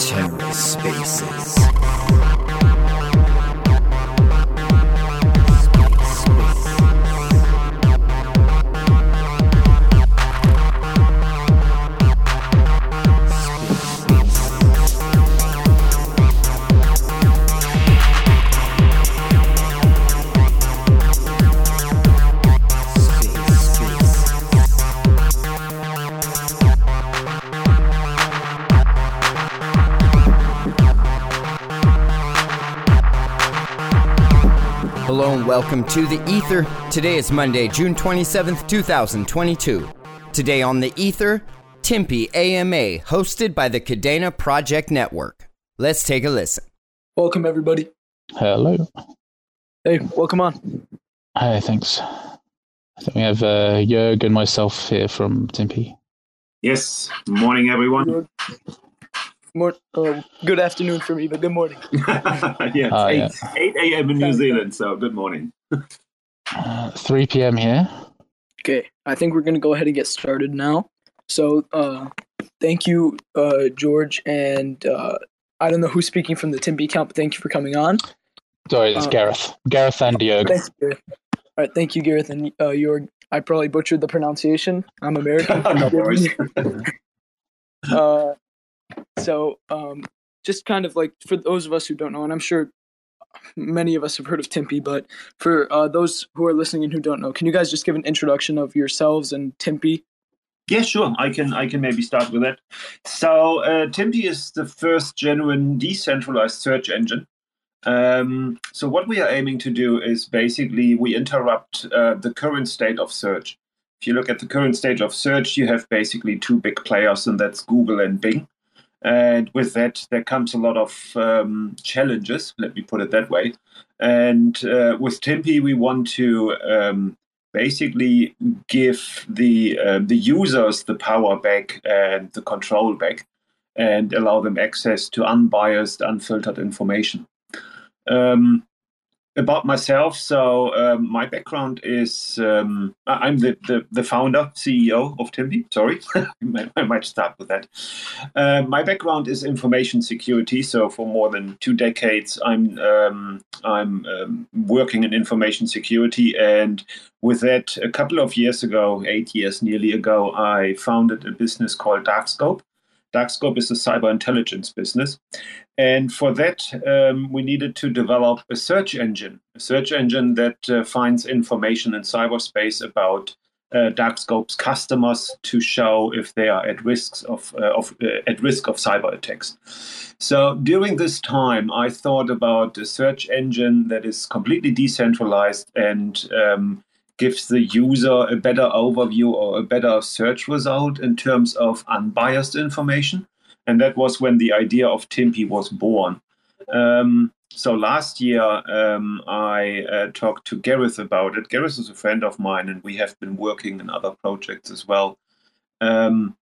TerraSpaces. Welcome to the Ether. Today is Monday, June 27th, 2022. Today on the Ether, Timpi AMA, hosted by the Kadena Project Network. Let's take a listen. Welcome, everybody. Hello. Hey, welcome on. Hi, thanks. I think we have uh, Jörg and myself here from Timpi. Yes. Morning, everyone. More, uh, good afternoon for me, but good morning. yeah, uh, 8, yeah. 8 a.m. in New Zealand, so good morning. uh, 3 p.m. here. Okay, I think we're going to go ahead and get started now. So, uh, thank you, uh, George, and uh, I don't know who's speaking from the Timpi account, but thank you for coming on. Sorry, it's uh, Gareth. Gareth and Diego. Thanks, Gareth. All right, thank you, Gareth, and uh, your. I probably butchered the pronunciation. I'm American. no worries. uh, so, um, just kind of like for those of us who don't know, and I'm sure many of us have heard of Timpi, but for uh, those who are listening and who don't know, can you guys just give an introduction of yourselves and Timpi? Yeah, sure. I can I can maybe start with that. So uh, Timpi is the first genuine decentralized search engine. Um, so what we are aiming to do is basically we interrupt uh, the current state of search. If you look at the current state of search, you have basically two big players, and that's Google and Bing. And with that, there comes a lot of um, challenges, let me put it that way. And uh, with Timpi, we want to um, basically give the, uh, the users the power back and the control back and allow them access to unbiased, unfiltered information. Um, about myself, so um, my background is um, I'm the, the, the, founder, CEO of Timpi. Sorry, I might start with that. Uh, my background is information security. So for more than two decades, I'm um, I'm um, working in information security, and with that, a couple of years ago, eight years nearly ago, I founded a business called Darkscope. Darkscope is a cyber intelligence business. And for that, um, we needed to develop a search engine, a search engine that uh, finds information in cyberspace about uh, Darkscope's customers to show if they are at risks of, uh, of uh, at risk of cyber attacks. So during this time, I thought about a search engine that is completely decentralized and um, gives the user a better overview or a better search result in terms of unbiased information. And that was when the idea of Timpi was born. Um, so last year, um, I uh, talked to Gareth about it. Gareth is a friend of mine, and we have been working in other projects as well. Um,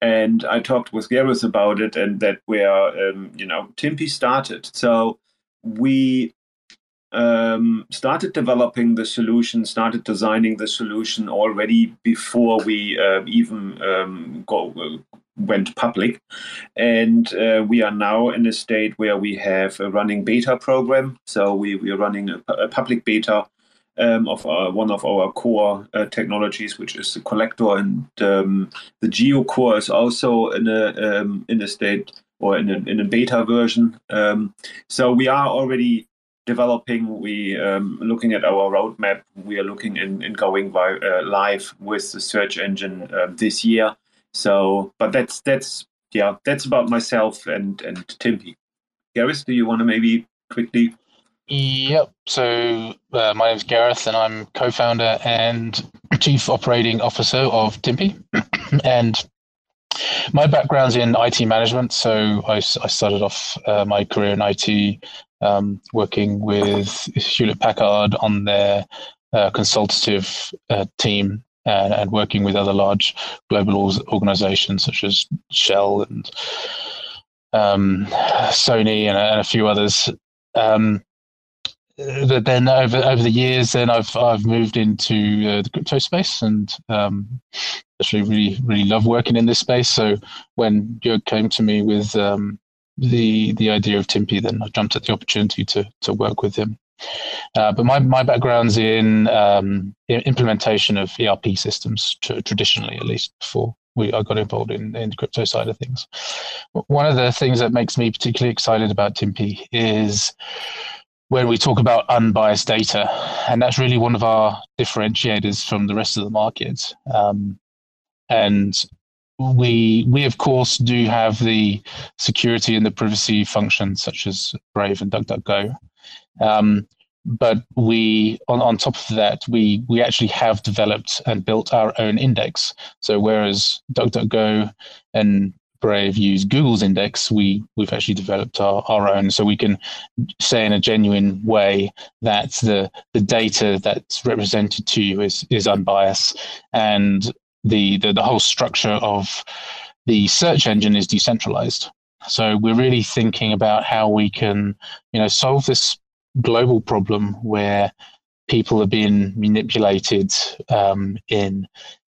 and I talked with Gareth about it, and that where um, you know Timpi started. So we um, started developing the solution, started designing the solution already before we uh, even um, go, uh, went public. And uh, we are now in a state where we have a running beta program. So we, we are running a, a public beta um, of our, one of our core uh, technologies, which is the collector, and um, the Geo core is also in a um, in a state or in a, in a beta version. So we are already developing. We um, looking at our roadmap. We are looking in, in going uh, live with the search engine uh, this year. So, but that's that's yeah, that's about myself and and Timpi. Gareth, do you want to maybe quickly? Yep. So uh, my name is Gareth, and I'm co-founder and chief operating officer of Timpi, and my background's in IT management. So I, I started off uh, my career in IT um, working with Hewlett Packard on their uh, consultative uh, team and, and, working with other large global organizations such as Shell and um, Sony and, and, a few others. Um, uh, then over over the years, then I've I've moved into uh, the crypto space, and um, actually really really love working in this space. So when Jörg came to me with um, the the idea of Timpi, then I jumped at the opportunity to to work with him. Uh, but my, my background's in um, implementation of ERP systems, traditionally at least, before we I got involved in, in the crypto side of things. One of the things that makes me particularly excited about Timpi is when we talk about unbiased data, and that's really one of our differentiators from the rest of the market. Um, and we we of course do have the security and the privacy functions such as Brave and DuckDuckGo. Um, but we on, on top of that we we actually have developed and built our own index. So whereas duckduckgo and brave use google's index we we've actually developed our, our own. So we can say in a genuine way that the the data that's represented to you is is unbiased. And the the, the whole structure of the search engine is decentralized so we're really thinking about how we can you know solve this global problem where people are being manipulated um, in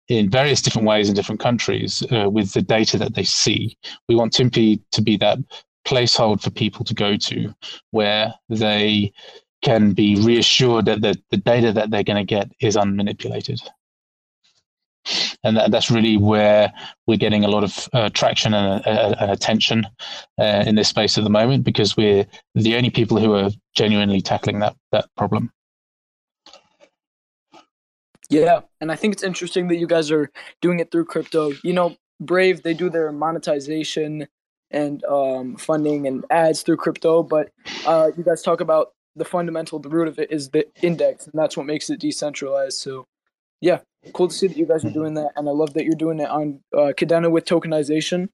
in various different ways in different countries uh, with the data that they see. We want Timpi to be that placehold for people to go to where they can be reassured that the, the data that they're going to get is unmanipulated and that, that's really where we're getting a lot of uh, traction and, uh, and attention uh, in this space at the moment because we're the only people who are genuinely tackling that that problem. Yeah, and I think it's interesting that you guys are doing it through crypto. You know, Brave they do their monetization and um, funding and ads through crypto, but uh, you guys talk about the fundamental, the root of it is the index, and that's what makes it decentralized. So, yeah, cool to see that you guys are doing that, and I love that you're doing it on uh, Kadena with tokenization.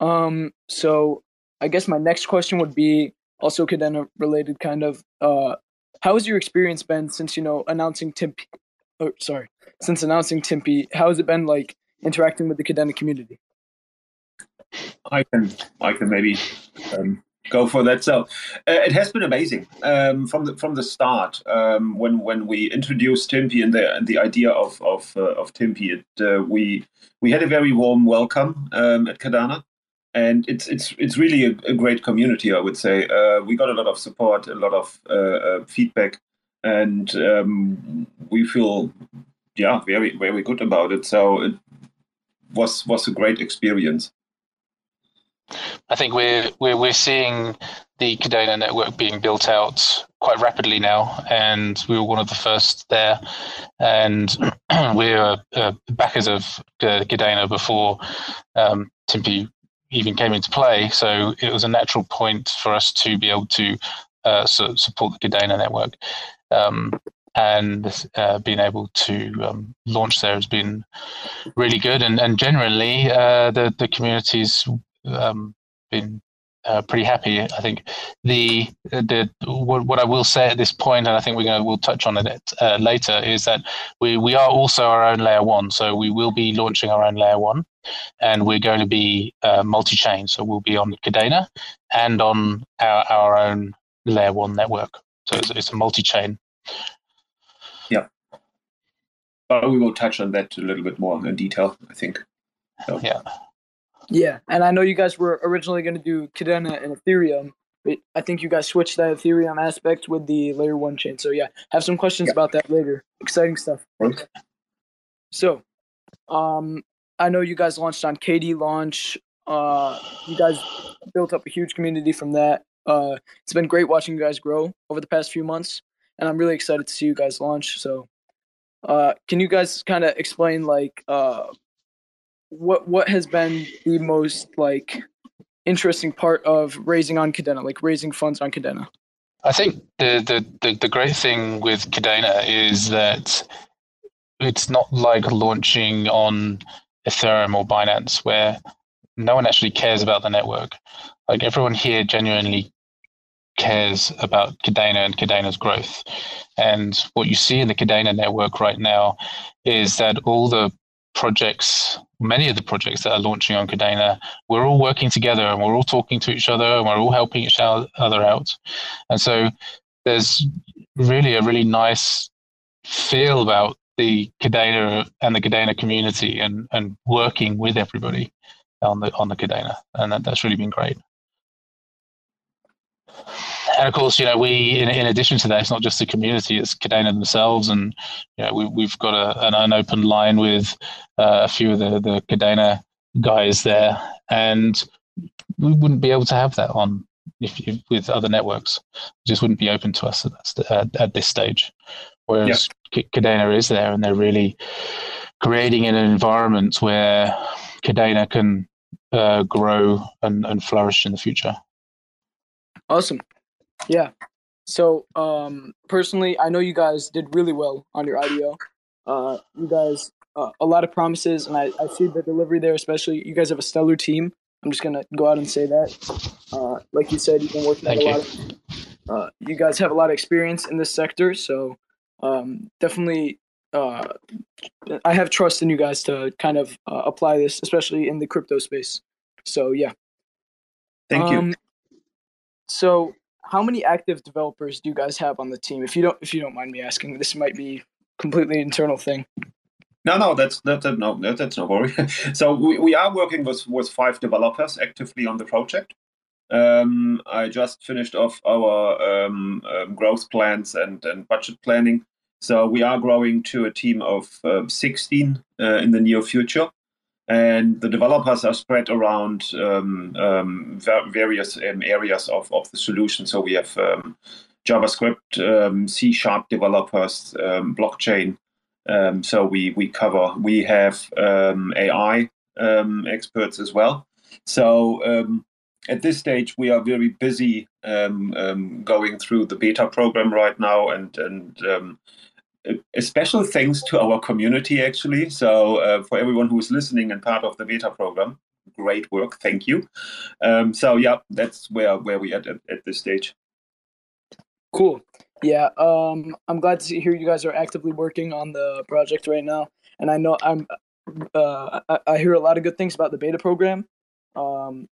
Um, so I guess my next question would be also Kadena related, kind of. Uh, how has your experience been since you know announcing Timpi? Oh, sorry, since announcing Timpi, how has it been like interacting with the Kadena community? I can I can maybe um, go for that. So uh, it has been amazing um, from the from the start um, when when we introduced Timpi and the and the idea of of uh, of Timpi. It, uh, we we had a very warm welcome um, at Kadena, and it's it's it's really a, a great community. I would say uh, we got a lot of support, a lot of uh, uh, feedback, and um, we feel yeah very very good about it. So it was was a great experience. I think we're we're we're seeing the Kadena network being built out quite rapidly now, and we were one of the first there. And we were uh, backers of uh, Kadena before um, even came into play, so it was a natural point for us to be able to uh, so support the Kadena network. Um, and uh, being able to um, launch there has been really good. And, and generally, uh, the the community's um, been uh, pretty happy. I think the the what, what, I will say at this point, and I think we're going to we'll touch on it uh, later, is that we we are also our own layer one. So we will be launching our own layer one, and we're going to be uh, multi-chain. So we'll be on Kadena and on our our own layer one network. So it's, it's a multi-chain. Yeah. But we will touch on that a little bit more in detail, I think. So. Yeah. Yeah, and I know you guys were originally going to do Kadena and Ethereum, but I think you guys switched that Ethereum aspect with the layer one chain. So yeah, have some questions yeah. about that later. Exciting stuff. Okay. So, um, I know you guys launched on KD launch. Uh, you guys built up a huge community from that. Uh, it's been great watching you guys grow over the past few months, and I'm really excited to see you guys launch. So, uh, can you guys kind of explain like uh, what what has been the most like interesting part of raising on Kadena, like raising funds on Kadena? I think the, the, the, the, great thing with Kadena is that it's not like launching on Ethereum or Binance where no one actually cares about the network. Like everyone here genuinely cares about Kadena and Kadena's growth. And what you see in the Kadena network right now is that all the projects, many of the projects that are launching on Kadena, we're all working together and we're all talking to each other and we're all helping each other out. And so there's really a really nice feel about the Kadena and the Kadena community and, and working with everybody on the on the Kadena, and that, that's really been great. And of course, you know, we in, in addition to that, it's not just the community; it's Kadena themselves, and you know, we, we've got a, an unopened line with uh, a few of the the Kadena guys there, and we wouldn't be able to have that on if, if with other networks. It just wouldn't be open to us at, at, at this stage. Whereas yeah. Kadena is there, and they're really creating an environment where Kadena can uh, grow and, and flourish in the future. Awesome. Yeah. So um, personally, I know you guys did really well on your IDO. Uh, you guys, uh, a lot of promises, and I, I see the delivery there. Especially, you guys have a stellar team. I'm just gonna go out and say that. Uh, like you said, you've been working Thank a you. lot. Of, uh, you guys have a lot of experience in this sector, so um, definitely uh, I have trust in you guys to kind of uh, apply this, especially in the crypto space. So yeah. Thank um, you. So, how many active developers do you guys have on the team? If you don't, if you don't mind me asking, this might be completely internal thing. No, no, that's that, that no, that, that's no worry. so we, we are working with with five developers actively on the project. Um, I just finished off our um, um, growth plans and, and budget planning. So we are growing to a team of uh, 16 uh, in the near future. And the developers are spread around um, um, various um, areas of, of the solution. So we have JavaScript, C Sharp developers, blockchain. so we, we cover, we have AI experts as well. So at this stage, we are very busy um, um, going through the beta program right now, and and um, a special thanks to our community actually. So uh, for everyone who is listening and part of the beta program, great work, thank you. Um, so yeah, that's where where we at, at at this stage. Cool. Yeah, um, I'm glad to hear you guys are actively working on the project right now, and I know I'm. Uh, I, I hear a lot of good things about the beta program. Um,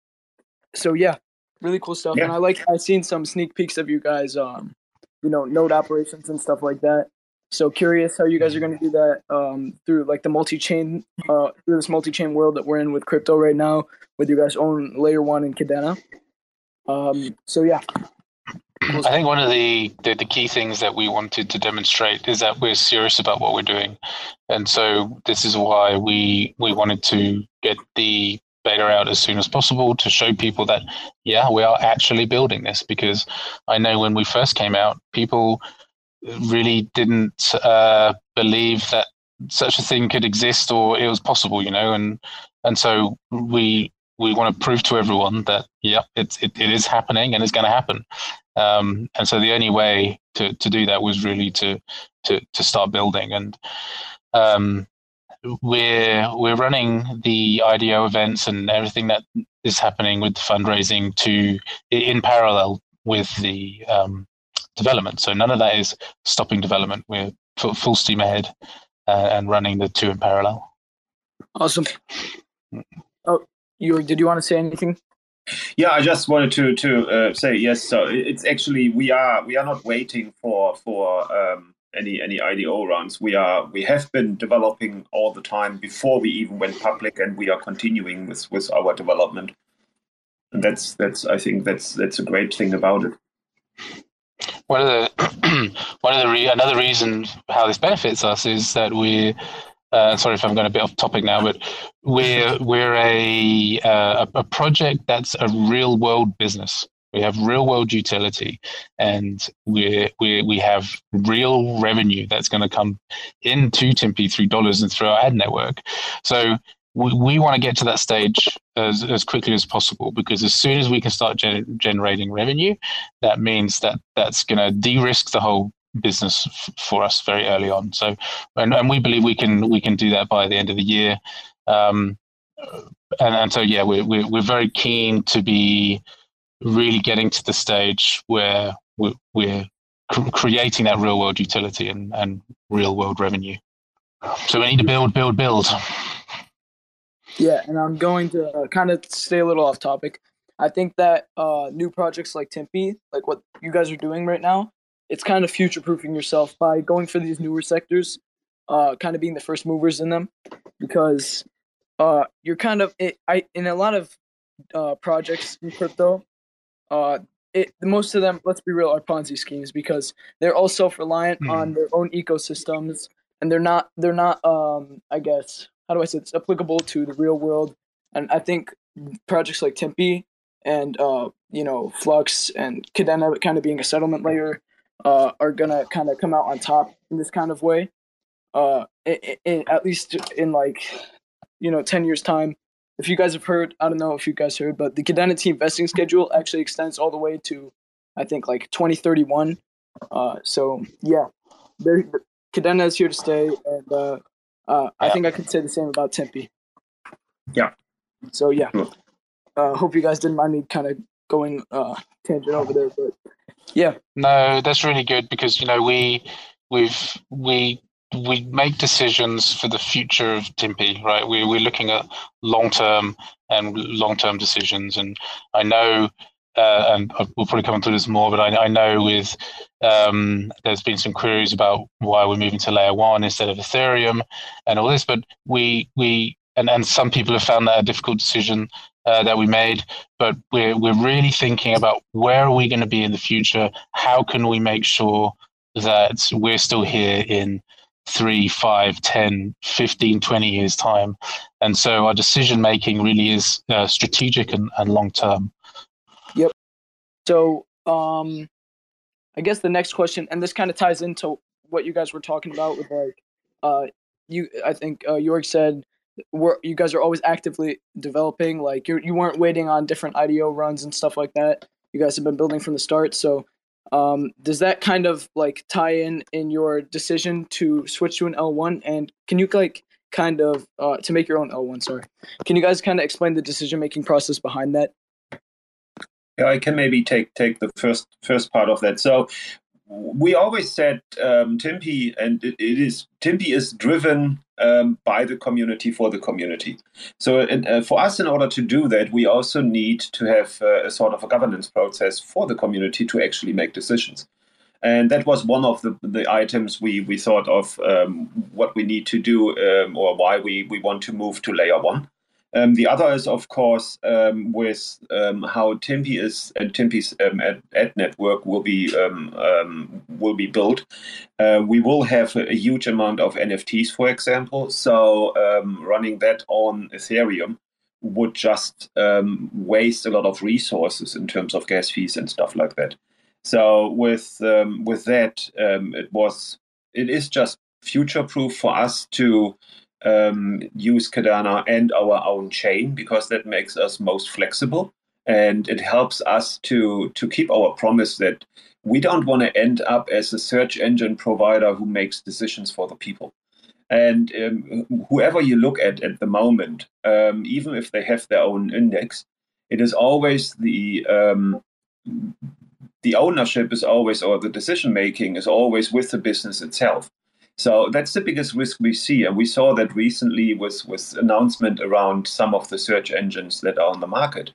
so yeah, really cool stuff. Yeah. And I like I've seen some sneak peeks of you guys, um, you know, node operations and stuff like that. So curious how you guys are going to do that um, through like the multi-chain uh, through this multi-chain world that we're in with crypto right now, with your guys own layer one and Kadena. Um, so yeah. I think one of the, the, the key things that we wanted to demonstrate is that we're serious about what we're doing, and so this is why we we wanted to get the beta out as soon as possible to show people that yeah we are actually building this because i know when we first came out people really didn't uh, believe that such a thing could exist or it was possible you know and and so we we want to prove to everyone that yeah it, it, it is happening and it's going to happen. Um, and so the only way to, to do that was really to to to start building. And um, we're we're running the IDO events and everything that is happening with the fundraising to in parallel with the um, development. So none of that is stopping development. We're full, full steam ahead uh, and running the two in parallel. Awesome. Oh, you did you want to say anything? Yeah, I just wanted to to uh, say yes. So it's actually we are we are not waiting for for um, any any IDO rounds. We are we have been developing all the time before we even went public, and we are continuing with with our development. And that's that's I think that's that's a great thing about it. One of the one of the re- another reason how this benefits us is that we. Uh, sorry if I'm going a bit off topic now, but we're we're a uh, a project that's a real world business. We have real world utility, and we we we have real revenue that's going to come into Timpi through dollars and through our ad network. So we, we want to get to that stage as, as quickly as possible because as soon as we can start gen- generating revenue, that means that that's going to de-risk the whole business f- for us very early on. So, and, and we believe we can we can do that by the end of the year. Um, and, and so yeah, we're, we're we're very keen to be really getting to the stage where we're, we're cr- creating that real world utility and, and real world revenue. So we need to build, build, build. Yeah, and I'm going to uh, kind of stay a little off topic. I think that uh, new projects like Timpi, like what you guys are doing right now, it's kind of future proofing yourself by going for these newer sectors, uh, kind of being the first movers in them, because uh, you're kind of it, I in a lot of uh, projects in crypto, uh, it most of them, let's be real, are Ponzi schemes because they're all self reliant mm. on their own ecosystems and they're not they're not um I guess how do I say it's applicable to the real world. And I think projects like Timpi and uh, you know Flux and Kadena kind of being a settlement layer uh, are gonna kind of come out on top in this kind of way. Uh, at least in like you know ten years time, if you guys have heard, I don't know if you guys heard, but the Kadena team vesting schedule actually extends all the way to, I think, like 2031. Uh, so yeah, Kadena is here to stay, and uh, uh, I think I could say the same about Timpi. Yeah. So yeah, uh, hope you guys didn't mind me kind of going uh, tangent over there, but yeah. No, that's really good because you know we we've we we make decisions for the future of Timpi, right? We, we're looking at long term and long term decisions. And I know, uh, and we'll probably come on to this more, but I, I know with um, there's been some queries about why we're moving to layer one instead of Ethereum and all this. But we we and, and some people have found that a difficult decision uh, that we made. But we're we're really thinking about where are we going to be in the future? How can we make sure that we're still here in three, five, 10, 15, 20 years' time. And so our decision making really is uh, strategic and, and long term. So um, I guess the next question, and this kind of ties into what you guys were talking about with like, uh, you, I think uh, York said, we're, you guys are always actively developing. Like you, you weren't waiting on different IDO runs and stuff like that. You guys have been building from the start. So um, does that kind of like tie in in your decision to switch to an L1? And can you like kind of uh, to make your own L1? Sorry, can you guys kind of explain the decision making process behind that? I can maybe take take the first first part of that. So we always said um, and it, it is Timpi is driven um, by the community for the community. So uh, for us, in order to do that, we also need to have uh, a sort of a governance process for the community to actually make decisions. And that was one of the, the items we, we thought of um, what we need to do um, or why we, we want to move to layer one. Um, the other is, of course, um, with um, how Timpi is and Timpi's um, ad, ad, network will be um, um, will be built. Uh, we will have a, a, huge amount of NFTs, for example. So running that on Ethereum would just waste a lot of resources in terms of gas fees and stuff like that. So with with that, it was it is just future proof for us to um, use Kadena and our own chain because that makes us most flexible and it helps us to to keep our promise that we don't want to end up as a search engine provider who makes decisions for the people. And um, whoever you look at at the moment, um, even if they have their own index, it is always the um, the ownership is always or the decision making is always with the business itself. So that's the biggest risk we see, and we saw that recently with with announcement around some of the search engines that are on the market.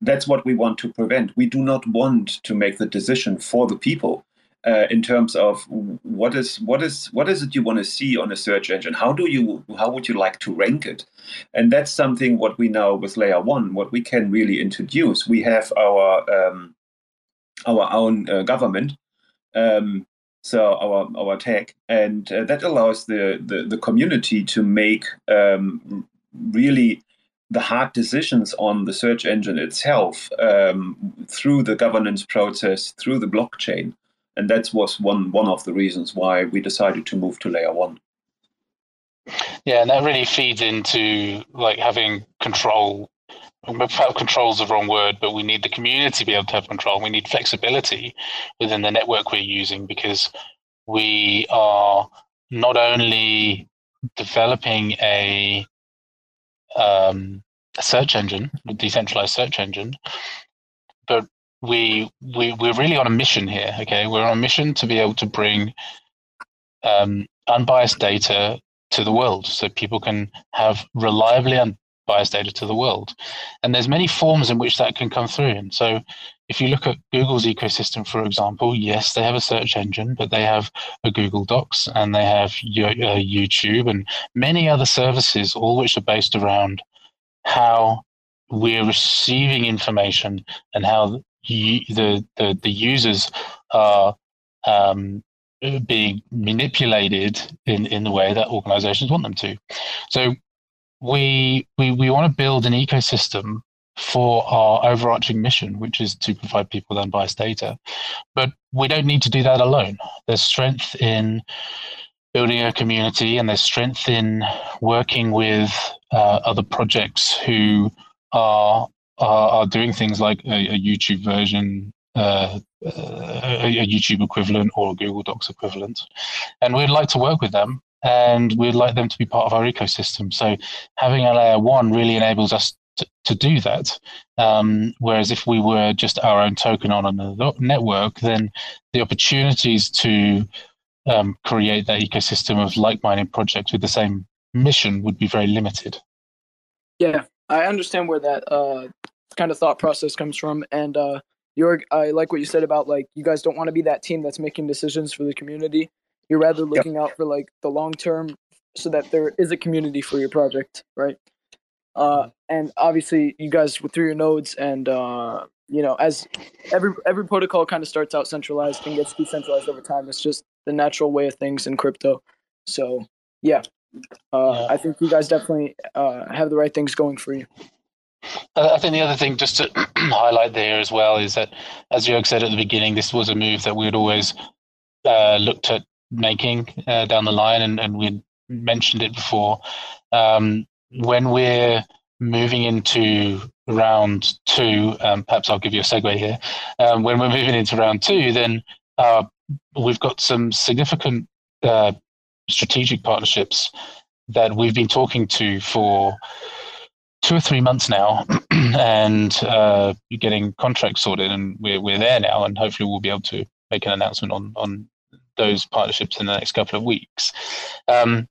That's what we want to prevent. We do not want to make the decision for the people uh, in terms of what is what is what is it you want to see on a search engine. How do you how would you like to rank it? And that's something what we know with layer one. What we can really introduce. We have our um, our own uh, government. Um, so our our tech, and uh, that allows the, the, the community to make um, really the hard decisions on the search engine itself um, through the governance process through the blockchain, and that was one one of the reasons why we decided to move to layer one. Yeah, and that really feeds into like having control control is the wrong word, but we need the community to be able to have control. We need flexibility within the network we're using because we are not only developing a, um, a search engine, a decentralized search engine, but we we we're really on a mission here. Okay, we're on a mission to be able to bring um, unbiased data to the world, so people can have reliably un- bias data to the world. And there's many forms in which that can come through. And so if you look at Google's ecosystem, for example, yes, they have a search engine, but they have a Google Docs and they have uh, YouTube and many other services, all which are based around how we're receiving information and how the the, the users are um, being manipulated in, in the way that organizations want them to. So we we, we want to build an ecosystem for our overarching mission, which is to provide people with unbiased data. But we don't need to do that alone. There's strength in building a community, and there's strength in working with uh, other projects who are, are, are doing things like a, a YouTube version. Uh, a, a YouTube equivalent or a Google Docs equivalent, and we'd like to work with them and we'd like them to be part of our ecosystem. So having a layer one really enables us to, to do that. Um, whereas if we were just our own token on another network, then the opportunities to um, create that ecosystem of like-minded projects with the same mission would be very limited. Yeah, I understand where that uh, kind of thought process comes from, and uh, Jorg, I like what you said about like you guys don't want to be that team that's making decisions for the community. You're rather looking yep. out for like the long term, so that there is a community for your project, right? Uh, mm-hmm. and obviously, you guys through your nodes, and uh, you know, as every every protocol kind of starts out centralized and gets decentralized over time. It's just the natural way of things in crypto. So yeah, uh, yeah. I think you guys definitely uh, have the right things going for you. I think the other thing just to highlight there as well is that, as Jorg said at the beginning, this was a move that we had always uh, looked at making uh, down the line, and, and we mentioned it before. Um, when we're moving into round two, um, perhaps I'll give you a segue here. Um, when we're moving into round two, then uh, we've got some significant uh, strategic partnerships that we've been talking to for two or three months now, and uh, getting contracts sorted, and we're we're there now, and hopefully we'll be able to make an announcement on on those partnerships in the next couple of weeks. Um,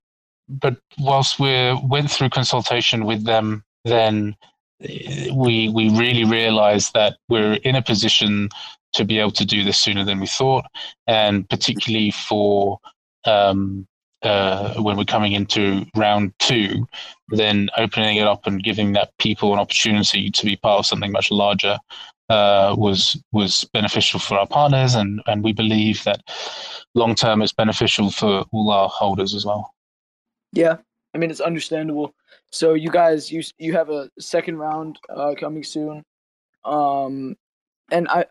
but whilst we went through consultation with them, then eh, we we really realized that we're in a position to be able to do this sooner than we thought, and particularly for um, uh, when we're coming into round two, then opening it up and giving that people an opportunity to be part of something much larger uh, was was beneficial for our partners, and and we believe that long term it's beneficial for all our holders as well. Yeah, I mean it's understandable. So you guys, you you have a second round uh, coming soon, um, and I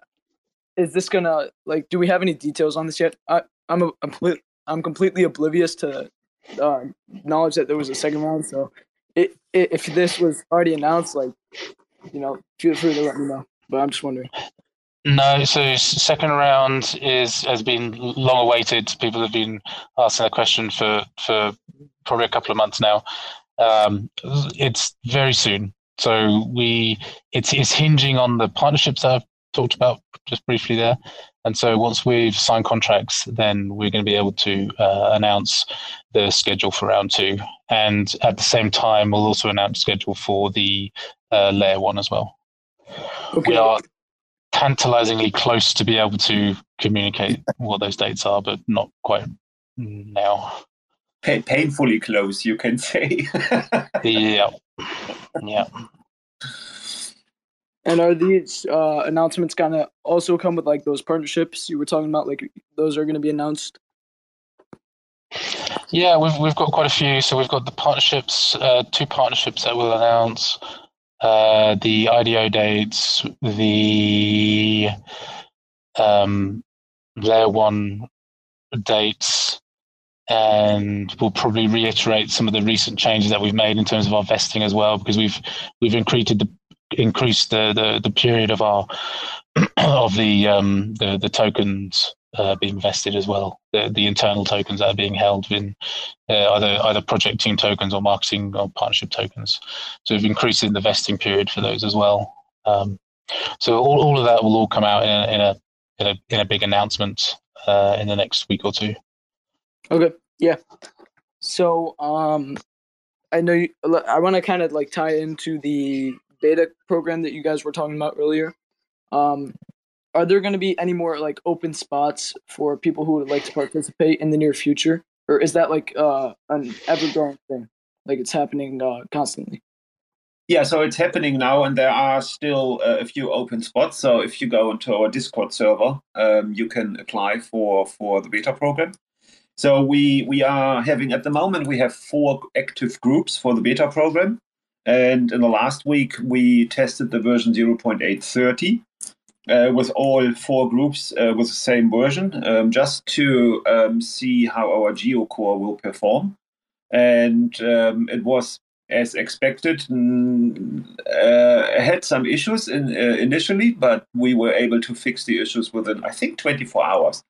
is this gonna like? Do we have any details on this yet? I I'm a, I'm, I'm completely oblivious to uh, knowledge that there was a second round. So it, it, if this was already announced, like you know, feel free to let me know. But I'm just wondering. No, so second round is has been long awaited. People have been asking that question for for probably a couple of months now. Um, it's very soon, so we it's it's hinging on the partnerships that I've talked about just briefly there. And so once we've signed contracts, then we're going to be able to uh, announce the schedule for round two, and at the same time, we'll also announce schedule for the uh, layer one as well. Okay. We are tantalizingly close to be able to communicate what those dates are, but not quite now. painfully close, you can say. yeah. Yeah. And are these uh, announcements gonna also come with like those partnerships you were talking about? Like those are going to be announced. Yeah, we've we've got quite a few. So we've got the partnerships, uh, two partnerships that we'll announce uh, the IDO dates, the um, layer one dates, and we'll probably reiterate some of the recent changes that we've made in terms of our vesting as well, because we've we've increased the increased the the, the period of our of the um, the the tokens uh, being vested as well. The, the internal tokens that are being held in uh, either either project team tokens or marketing or partnership tokens. So we've increased in the vesting period for those as well. Um, so all, all of that will all come out in a in a in a, in a big announcement uh, in the next week or two. Okay. Yeah. So um, I know you, I want to kind of like tie into the beta program that you guys were talking about earlier. Um, are there going to be any more like open spots for people who would like to participate in the near future, or is that like uh, an ever growing thing, like it's happening uh, constantly? Yeah, so it's happening now, and there are still uh, a few open spots. So if you go into our Discord server, um, you can apply for for the beta program. So we we are having at the moment we have four active groups for the beta program, and in the last week we tested the version 0.830 uh, with all four groups uh, with the same version, um, just to um, see how our geocore will perform. And um, it was as expected. Uh, had some issues in, uh, initially, but we were able to fix the issues within, I think, 24 hours.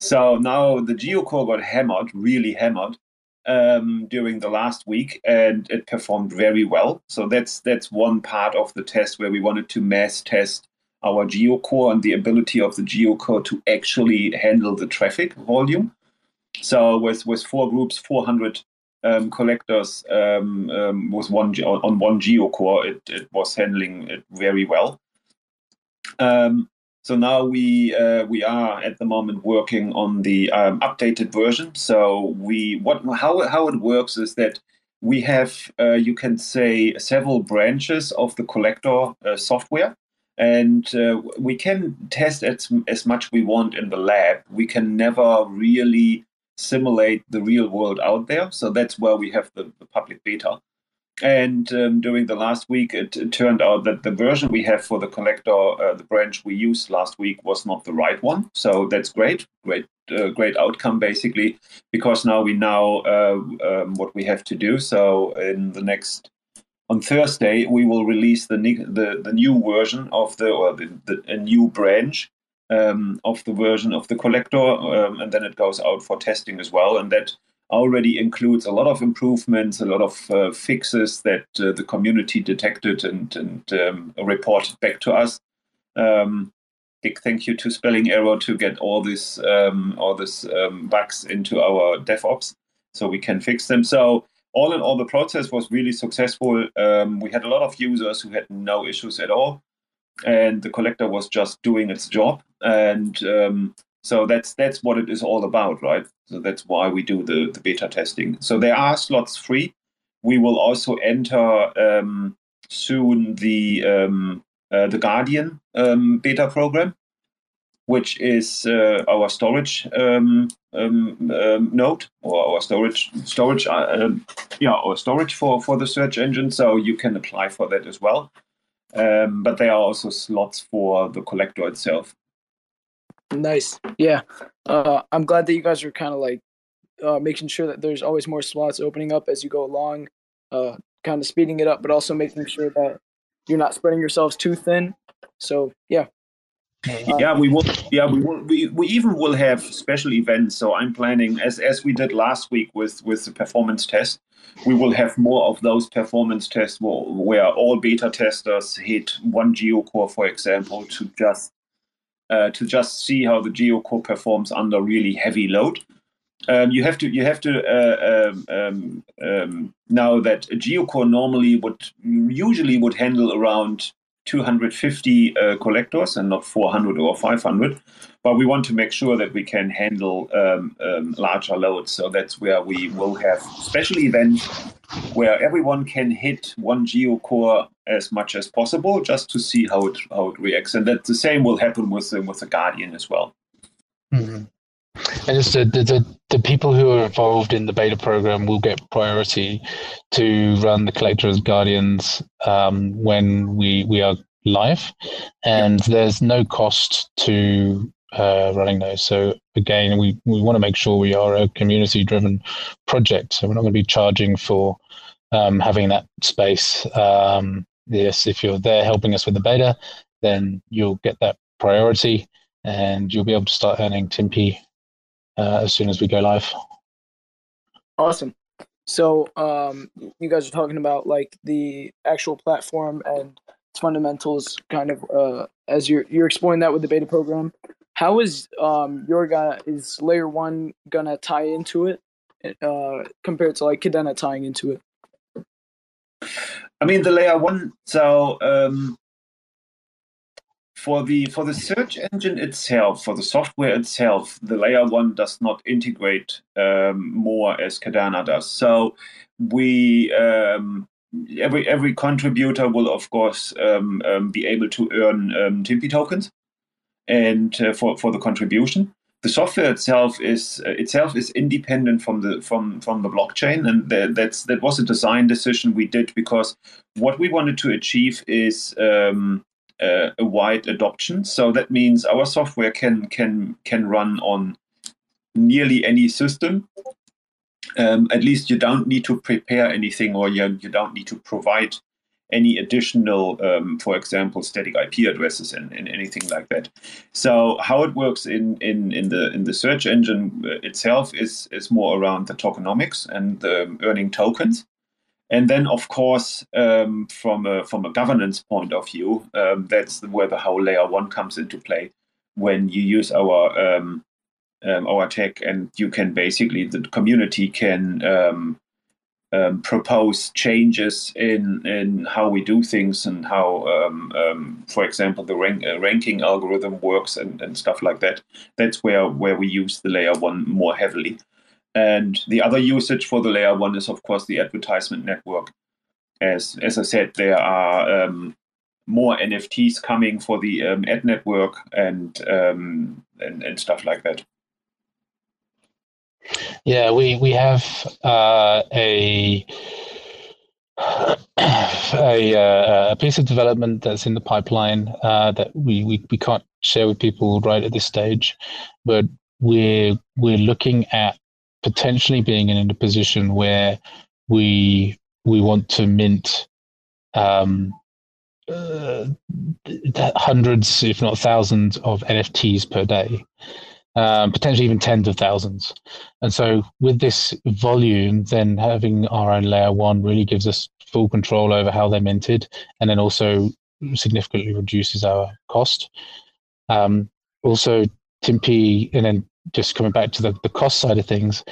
So now the geocore got hammered, really hammered, um, during the last week, and it performed very well. So that's that's one part of the test where we wanted to mass test our geocore and the ability of the geocore to actually handle the traffic volume. So with with four groups, 400 um, collectors um, um, one on one geocore. It, it was handling it very well. Um, so now we uh, we are at the moment working on the um, updated version. So we what how how it works is that we have uh, you can say several branches of the collector uh, software and uh, we can test as, as much we want in the lab we can never really simulate the real world out there. So that's where we have the, the public beta. And um, during the last week, it, it, turned out that the version we have for the collector, uh, the branch we used last week, was not the right one. So that's great, great, uh, great outcome basically, because now we know uh, um, what we have to do. So in the next on Thursday, we will release the the, the new version of the or the, the a new branch um, of the version of the collector, um, and then it goes out for testing as well. And that already includes a lot of improvements, a lot of uh, fixes that uh, the community detected and, and um, reported back to us. Um, big thank you to Spelling Error to get all this um, all this um, bugs into our DevOps so we can fix them. So all in all, the process was really successful. we had a lot of users who had no issues at all and the collector was just doing its job. And um, so that's that's what it is all about right? So that's why we do the, the beta testing. So there are slots free. We will also enter um, soon the um, uh, the guardian um, beta program which is uh, our storage um, um, node or our storage storage uh, yeah or storage for for the search engine so you can apply for that as well um, but there are also slots for the collector itself. Nice. Yeah. Uh, I'm glad that you guys are kind of like uh, making sure that there's always more slots opening up as you go along, uh, kind of speeding it up, but also making sure that you're not spreading yourselves too thin. So, yeah. Yeah, we will. Yeah, we will. We, we even will have special events. So I'm planning, as as we did last week with with the performance test, we will have more of those performance tests where all beta testers hit one geocore, for example, to just uh, to just see how the geocore performs under really heavy load. Um, you have to you have to uh, um, um, um know that a geocore normally would usually would handle around 250 uh, collectors and not 400 or 500 but we want to make sure that we can handle um, um, larger loads. So that's where we will have special events where everyone can hit one geocore as much as possible, just to see how it how it reacts. And that the same will happen with the, with the Guardian as well. Mm-hmm. And just the, the, the people who are involved in the beta program will get priority to run the collector as guardians um, when we we are live, and there's no cost to uh, running those. So again, we, we want to make sure we are a community driven project. So we're not going to be charging for um, having that space. Um, yes, if you're there helping us with the beta, then you'll get that priority and you'll be able to start earning Timpi uh, as soon as we go live. Awesome. So um, you guys are talking about like the actual platform and its fundamentals, kind of uh, as you're you're exploring that with the beta program. How is um your guy is layer one gonna tie into it uh compared to like Kadena tying into it? I mean, the layer one. So um, for the for the search engine itself, for the software itself, the layer one does not integrate um, more as Kadena does. So we um, every every contributor will of course um, um, be able to earn um, tokens and uh, for for the contribution. The software itself is uh, itself is independent from the from from the blockchain, and that, that's that was a design decision we did because what we wanted to achieve is um, a wide adoption. So that means our software can can can run on nearly any system um, at least you don't need to prepare anything or you, you don't need to provide any additional, um, for example, static IP addresses and, and, anything like that. So how it works in, in, in the in the search engine uh, itself is is more around the tokenomics and the earning tokens. And then, of course, um, from a from a governance point of view, um, that's where the whole layer one comes into play. When you use our um, um, our tech, and you can basically the community can um, um, propose changes in in how we do things and how, for example, the rank, uh, ranking algorithm works and, and stuff like that. That's where where we use the layer one more heavily. And the other usage for the layer one is, of course, the advertisement network. As as I said, there are um, more NFTs coming for the um, ad network and, um, and and stuff like that. Yeah, we we have uh, a a, uh, a, piece of development that's in the pipeline uh, that we, we, we can't share with people right at this stage, but we're we're looking at potentially being in a position where we we want to mint um, uh, hundreds, if not thousands, of NFTs per day um, potentially even tens of thousands. And so, with this volume, then having our own layer one really gives us full control over how they're minted, and then also significantly reduces our cost. Um, also, Timpi, and then just coming back to the, the cost side of things,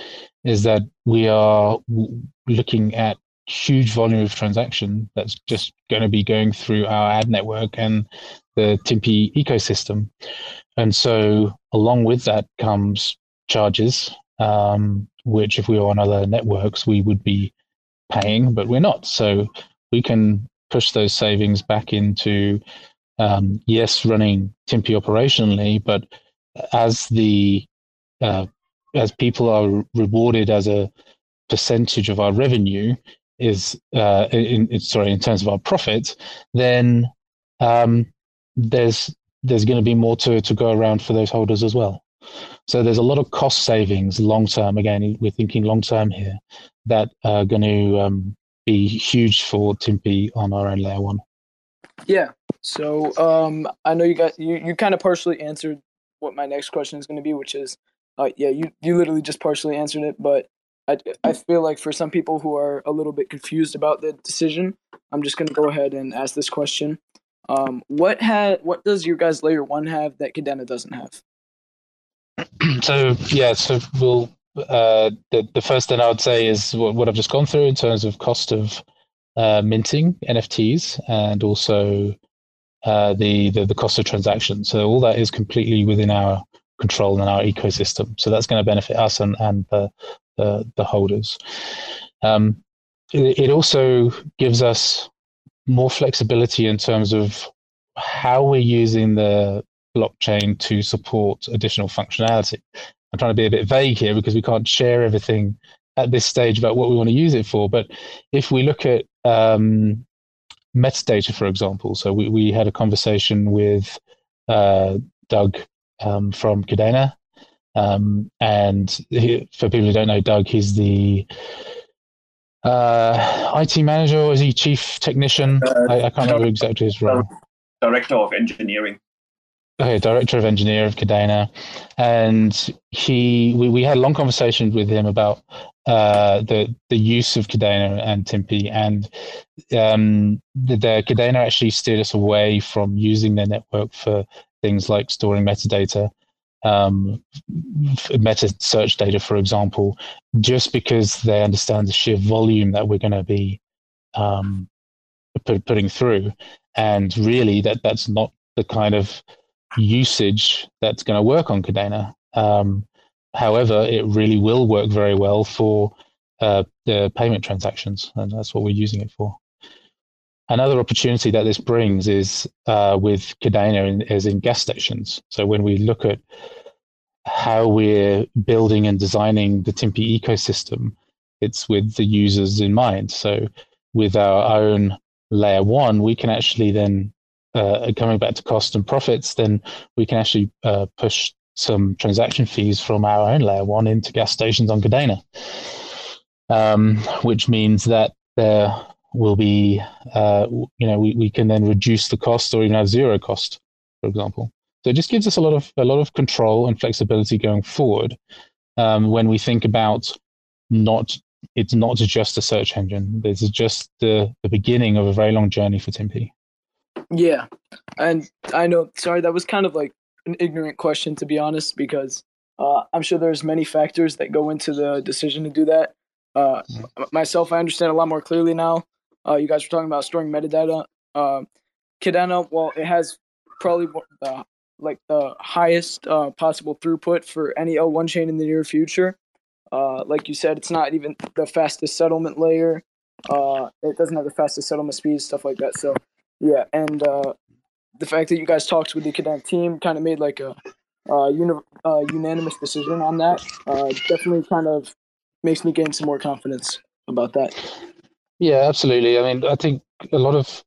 is that we are looking at huge volume of transaction that's just going to be going through our ad network and the Timpi ecosystem. And so, along with that comes charges, um, which if we were on other networks, we would be paying, but we're not. So, we can push those savings back into, um, yes, running Timpi operationally, but as the uh, as people are rewarded as a percentage of our revenue is uh, in, in, sorry in terms of our profits, then um, there's there's going to be more to, to go around for those holders as well. So there's a lot of cost savings long term. Again, we're thinking long term here that are going to um, be huge for Timpi on our own layer one. Yeah. So um, I know you got you, you kind of partially answered what my next question is going to be, which is, uh, yeah, you you literally just partially answered it, but I I feel like for some people who are a little bit confused about the decision, I'm just to go ahead and ask this question. Um, what had what does your guys layer one have that Kadena doesn't have? so yeah, so we'll uh, the the first thing I would say is what, what I've just gone through in terms of cost of uh, minting NFTs and also uh, the, the the cost of transactions. So all that is completely within our control in our ecosystem. So that's going to benefit us and and the the, the holders. Um, it, it also gives us more flexibility in terms of how we're using the blockchain to support additional functionality. I'm trying to be a bit vague here because we can't share everything at this stage about what we want to use it for. But if we look at um, metadata, for example, so we, we had a conversation with uh, Doug um, from Kadena. Um, and he, for people who don't know Doug, he's the uh, IT manager or is he chief technician? Uh, I, I, can't remember exactly his role. Director of engineering. Okay, director of engineer of Kadena, and he we, we had a long conversation with him about uh, the the use of Kadena and Timpi, and um, the, the Kadena actually steered us away from using their network for things like storing metadata um, meta search data, for example, just because they understand the sheer volume that we're going to be um, put, putting through, and really that that's not the kind of usage that's going to work on Kadena. Um, however, it really will work very well for uh, the payment transactions, and that's what we're using it for. Another opportunity that this brings is uh, with Kadena in, is in gas stations. So when we look at how we're building and designing the Timpi ecosystem, it's with the users in mind. So with our own layer one, we can actually then, uh, coming back to cost and profits, then we can actually uh, push some transaction fees from our own layer one into gas stations on Kadena, um, which means that there will be, uh, you know, we, we can then reduce the cost or even have zero cost, for example. So it just gives us a lot of a lot of control and flexibility going forward um, when we think about not it's not just a search engine. This is just the, the beginning of a very long journey for Timpi. Yeah, and I know. Sorry, that was kind of like an ignorant question to be honest, because uh, I'm sure there's many factors that go into the decision to do that. Uh, myself, I understand a lot more clearly now. Uh, you guys were talking about storing metadata. Uh, Kadena, well, it has probably the like the highest uh, possible throughput for any L1 chain in the near future. Uh, like you said, it's not even the fastest settlement layer. Uh, it doesn't have the fastest settlement speed, stuff like that. So, yeah, and uh, the fact that you guys talked with the Kadena team kind of made like a uni- unanimous decision on that. Uh, definitely kind of makes me gain some more confidence about that. Yeah, absolutely. I mean, I think a lot of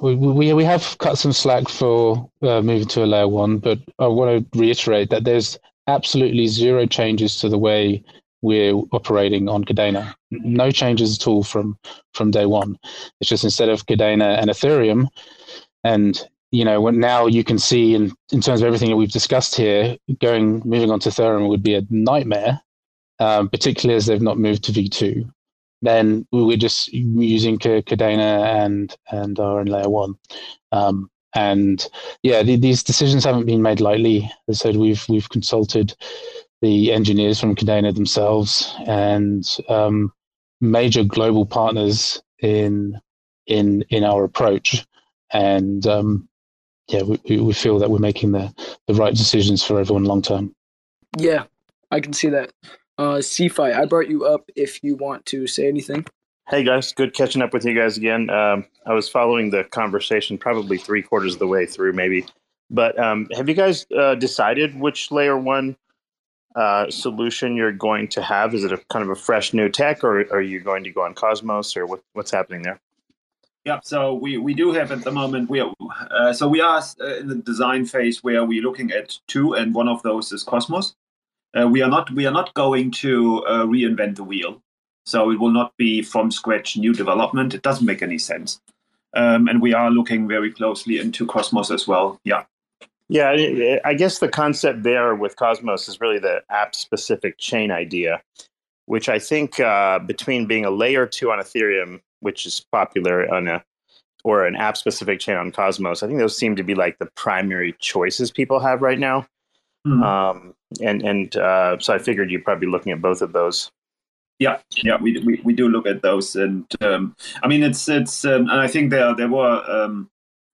we we we have cut some slack for uh, moving to a layer one, but I want to reiterate that there's absolutely zero changes to the way we're operating on Kadena. No changes at all from from day one. It's just instead of Kadena and Ethereum, and you know when now you can see in in terms of everything that we've discussed here, going moving on to Ethereum would be a nightmare, um, particularly as they've not moved to V two then we were just using Kadena and and own layer one. Um, and yeah, the, these decisions haven't been made lightly. As I said, we've we've consulted the engineers from Kadena themselves and um, major global partners in in in our approach. And um, yeah, we, we feel that we're making the, the right decisions for everyone long term. Yeah, I can see that. Uh, Cephii, I brought you up if you want to say anything. Hey guys, good catching up with you guys again. Um, I was following the conversation probably three quarters of the way through, maybe. But um, have you guys uh, decided which layer one uh, solution you're going to have? Is it a kind of a fresh new tech, or are you going to go on Cosmos, or what, what's happening there? Yeah, so we, we do have at the moment we are uh, so we are uh, in the design phase where we're looking at two, and one of those is Cosmos. Uh, we are not we are not going to uh, reinvent the wheel, so it will not be from scratch new development. It doesn't make any sense, um, and we are looking very closely into Cosmos as well. Yeah. Yeah, I guess the concept there with Cosmos is really the app specific chain idea, which I think uh, between being a layer two on Ethereum, which is popular on a or an app specific chain on Cosmos, I think those seem to be like the primary choices people have right now. Mm-hmm. Um, and and uh, so I figured you'd probably looking at both of those. Yeah, yeah, we we, we do look at those, and um, I mean it's it's um, and I think there there were um,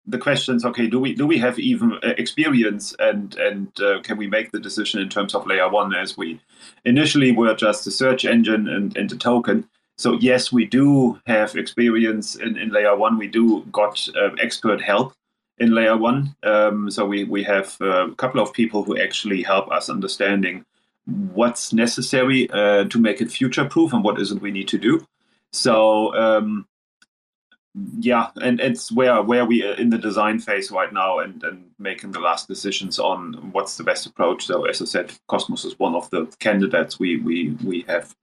the questions. Okay, do we do we have even uh, experience, and and uh, can we make the decision in terms of layer one as we initially were just a search engine and and a token. So yes, we do have experience in, in layer one. We do got uh, expert help in layer one. Um, so we, we have uh, a couple of people who actually help us understanding what's necessary uh, to make it future proof and what isn't we need to do. So um, yeah, and it's where where we are in the design phase right now and, and making the last decisions on what's the best approach. So as I said, Cosmos is one of the candidates we we we have.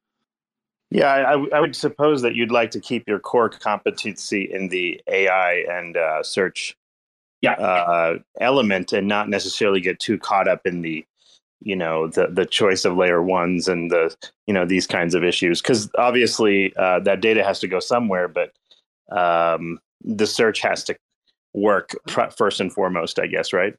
Yeah, I, I would suppose that you'd like to keep your core competency in the AI and uh, search yeah. uh, element and not necessarily get too caught up in the you know the the choice of layer ones and the you know these kinds of issues because obviously uh, that data has to go somewhere but um, the search has to work pr- first and foremost i guess right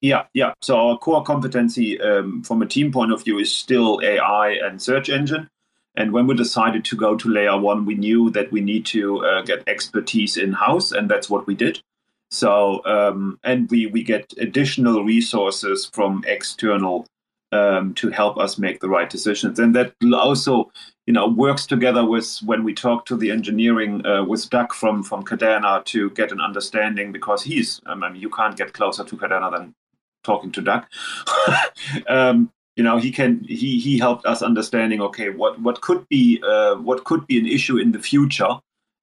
yeah yeah so our core competency um, from a team point of view is still ai and search engine And when we decided to go to layer one, we knew that we need to uh, get expertise in house, and that's what we did. So, um, and we, we get additional resources from external um, to help us make the right decisions. And that also, you know, works together with when we talk to the engineering uh, with Doug from, from Kadena to get an understanding because he's, I mean, you can't get closer to Kadena than talking to Doug. um, you know he can he he helped us understanding okay what what could be uh, what could be an issue in the future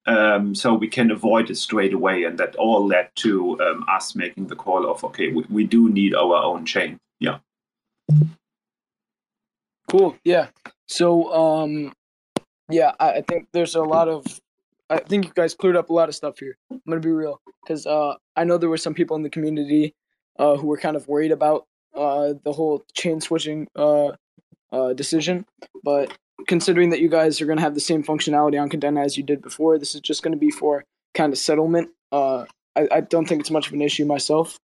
um, so we can avoid it straight away and that all led to um, us making the call of okay we, we do need our own chain. Yeah. Cool. Yeah. So um yeah I, I think there's a lot of i think you guys cleared up a lot of stuff here. I'm gonna be real because uh i know there were some people in the community uh, who were kind of worried about uh, the whole chain switching uh, uh, decision. But considering that you guys are going to have the same functionality on Kadena as you did before, this is just going to be for kind of settlement. Uh, I, I don't think it's much of an issue myself.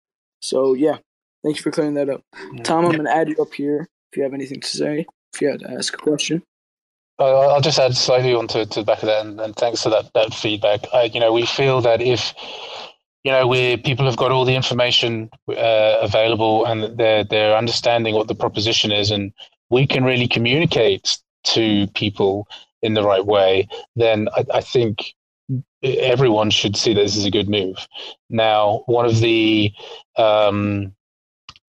So yeah, thank you for clearing that up. Tom, I'm going to add you up here if you have anything to say. If you had to ask a question. I'll just add slightly on to, to the back of that, and, and thanks for that, that feedback. I, you know, we feel that if you know, where people have got all the information uh, available and they're they're understanding what the proposition is, and we can really communicate to people in the right way, then I, I think everyone should see this as a good move. Now, one of the um,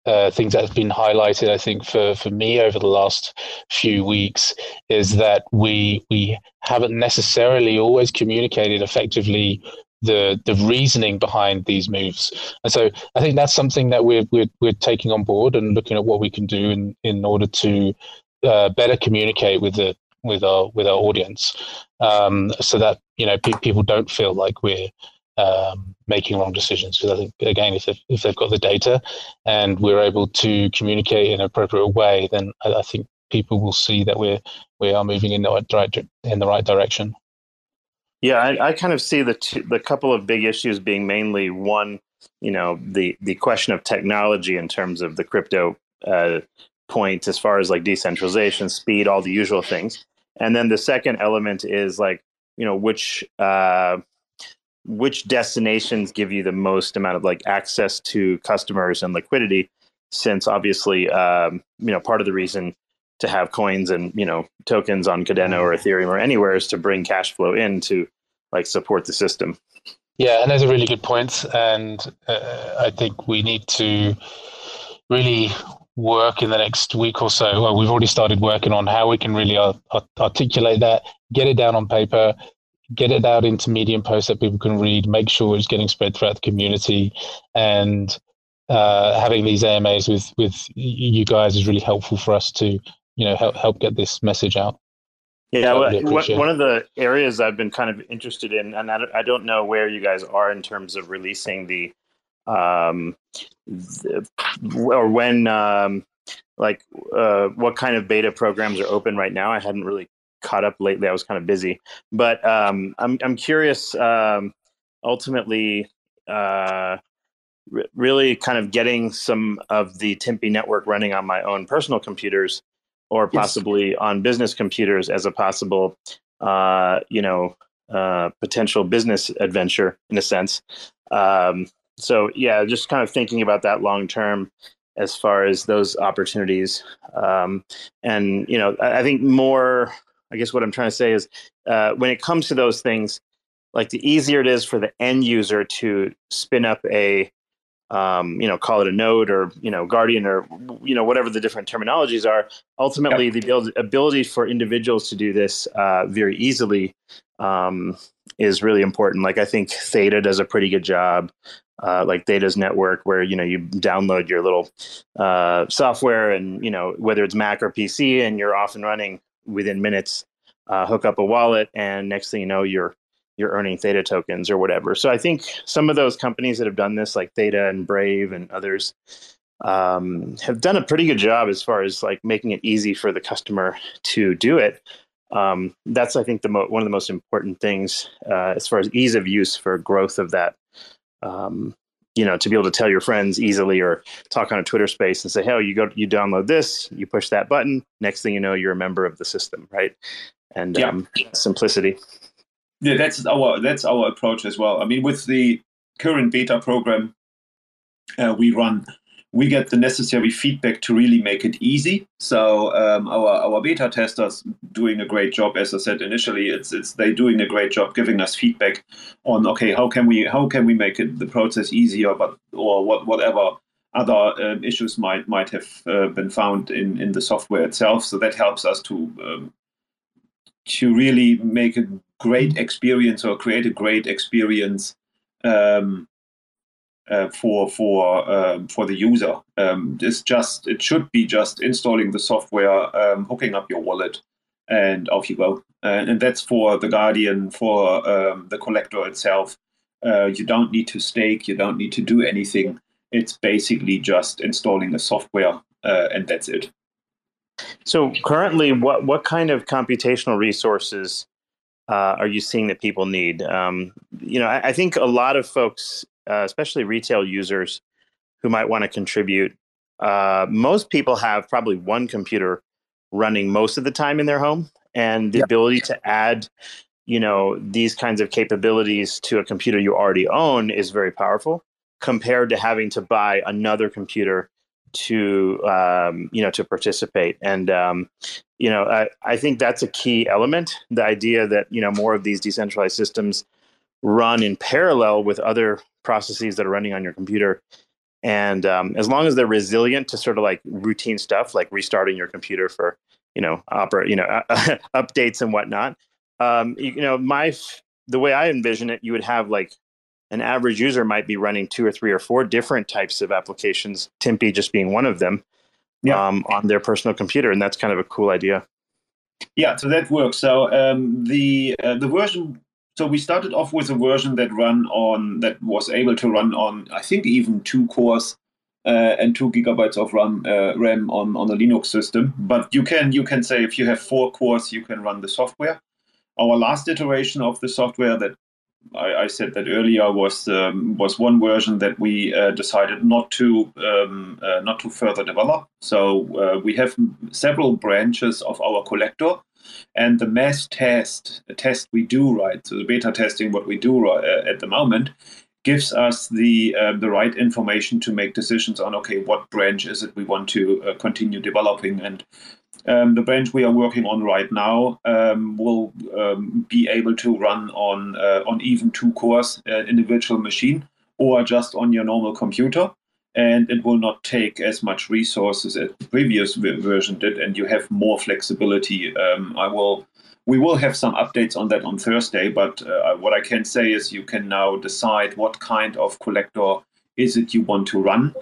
uh, things that have been highlighted, I think, for, for me over the last few weeks is that we we haven't necessarily always communicated effectively the the reasoning behind these moves. And so I think that's something that we're we're, we're taking on board and looking at what we can do in, in order to uh, better communicate with the with our with our audience, um, so that you know pe- people don't feel like we're um, making wrong decisions. Because I think again, if they've, if they've got the data and we're able to communicate in an appropriate way, then I, I think people will see that we're we are moving in the right in the right direction. Yeah, I, I kind of see the the couple of big issues being mainly one, you know, the the question of technology in terms of the crypto uh, point, as far as like decentralization, speed, all the usual things, and then the second element is like, you know, which uh, which destinations give you the most amount of like access to customers and liquidity, since obviously, um, you know, part of the reason to have coins and you know tokens on Kadena or Ethereum or anywhere is to bring cash flow in to like support the system. Yeah, and those are really good points, and uh, I think we need to really work in the next week or so. Well, we've already started working on how we can really articulate that, get it down on paper, get it out into Medium posts that people can read, make sure it's getting spread throughout the community, and uh, having these AMAs with with you guys is really helpful for us to you know help help get this message out. Yeah, well, one of the areas I've been kind of interested in, and I don't know where you guys are in terms of releasing the, um, the, or when, um, like, uh, what kind of beta programs are open right now. I hadn't really caught up lately. I was kind of busy, but um, I'm I'm curious. Um, ultimately, uh, really kind of getting some of the Timpi network running on my own personal computers or possibly yes. on business computers as a possible, uh, you know, uh, potential business adventure in a sense. Um, so yeah, just kind of thinking about that long term as far as those opportunities. Um, and you know, I, I, think more. I guess what I'm trying to say is, uh, when it comes to those things, like the easier it is for the end user to spin up a um, you know, call it a node or you know, guardian or you know, whatever the different terminologies are. Ultimately, yep. the ability for individuals to do this uh, very easily um, is really important. Like I think Theta does a pretty good job. Uh, like Theta's network, where you know you download your little uh, software, and you know whether it's Mac or PC, and you're off and running within minutes. Uh, hook up a wallet, and next thing you know, you're you're earning theta tokens or whatever. So I think some of those companies that have done this, like Theta and Brave and others, um, have done a pretty good job as far as like making it easy for the customer to do it. Um, that's I think the mo- one of the most important things uh, as far as ease of use for growth of that um, you know, to be able to tell your friends easily or talk on a Twitter space and say, "Hey, you go, you download this, you push that button. Next thing you know, you're a member of the system, right?" And yeah. um, simplicity. Yeah, that's our that's our approach as well. I mean, with the current beta program uh, we run, we get the necessary feedback to really make it easy. So um, our our beta testers doing a great job. As I said initially, it's it's they doing a great job giving us feedback on okay how can we how can we make it the process easier, but or what whatever other um, issues might might have uh, been found in in the software itself. So that helps us to um, to really make a great experience or create a great experience um, uh, for for um, for the user. Um, it's just it should be just installing the software, um, hooking up your wallet, and off you go. Uh, and that's for the Guardian, for um, the collector itself. Uh, you don't need to stake. You don't need to do anything. It's basically just installing the software, uh, and that's it. So currently, what what kind of computational resources uh, are you seeing that people need? Um, you know, I, I, think a lot of folks uh, especially retail users who might want to contribute. Uh, most people have probably one computer running most of the time in their home, and the yep. ability to add, you know, these kinds of capabilities to a computer you already own is very powerful compared to having to buy another computer to um, you know to participate and um, you know I, I think that's a key element the idea that you know more of these decentralized systems run in parallel with other processes that are running on your computer. And um, as long as they're resilient to sort of like routine stuff, like restarting your computer for you know opera, you know updates and whatnot, um, you, you know my the way I envision it, you would have like an average user might be running two or three or four different types of applications, Timpi just being one of them, yeah. um, on their personal computer, and that's kind of a cool idea. Yeah, so that works. So um, the uh, the version so we started off with a version that run on that was able to run on I think even two cores uh, and two gigabytes of RAM, uh, RAM on, on a Linux system. But you can you can say if you have four cores, you can run the software. Our last iteration of the software that I, I said that earlier was um, was one version that we uh, decided not to um, uh, not to further develop. So uh, we have several branches of our collector and the mass test, the test we do right, so the beta testing, what we do uh, at the moment, gives us the uh, the right information to make decisions on okay, what branch is it we want to uh, continue developing, and um, the branch we are working on right now um, will um, be able to run on uh, on even two cores uh, in a virtual machine or just on your normal computer and it will not take as much resources as the previous version did, and you have more flexibility. Um, I will. We will have some updates on that on Thursday, but uh, what I can say is you can now decide what kind of collector is it you want to run,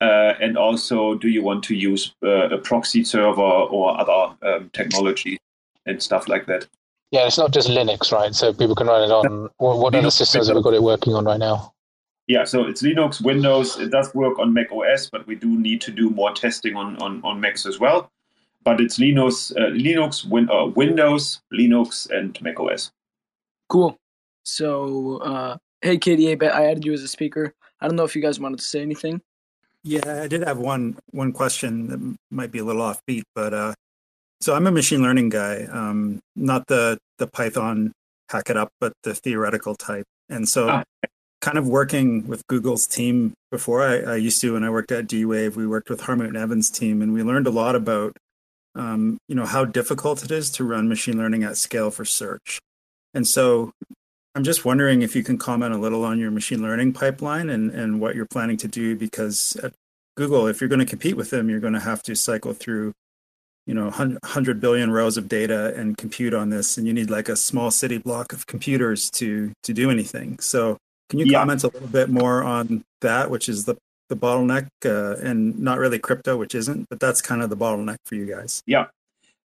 uh, and also do you want to use uh, a proxy server or other um, technology and stuff like that. Yeah, it's not just Linux, right? So people can run it on. What other systems have we got it working on right now? Yeah, so it's Linux, Windows. It does work on Mac OS, but we do need to do more testing on on, on Macs as well. But it's Linux, uh, Linux, win, uh, Windows, Linux, and Mac OS. Cool. So, uh, hey, Katie, I added you as a speaker. I don't know if you guys wanted to say anything. Yeah, I did have one one question that might be a little offbeat, but uh, so I'm a machine learning guy, um, not the the Python hack it up, but the theoretical type. And so ah kind of working with Google's team before. I, I used to when I worked at D-Wave. We worked with Hartmut Neven's team, and we learned a lot about um, you know how difficult it is to run machine learning at scale for search. And so I'm just wondering if you can comment a little on your machine learning pipeline and, and what you're planning to do because at Google, if you're going to compete with them, you're going to have to cycle through, you know, 100 billion rows of data and compute on this. And you need like a small city block of computers to, to do anything. So can you yeah. comment a little bit more on that, which is the the bottleneck, uh, and not really crypto, which isn't, but that's kind of the bottleneck for you guys. Yeah,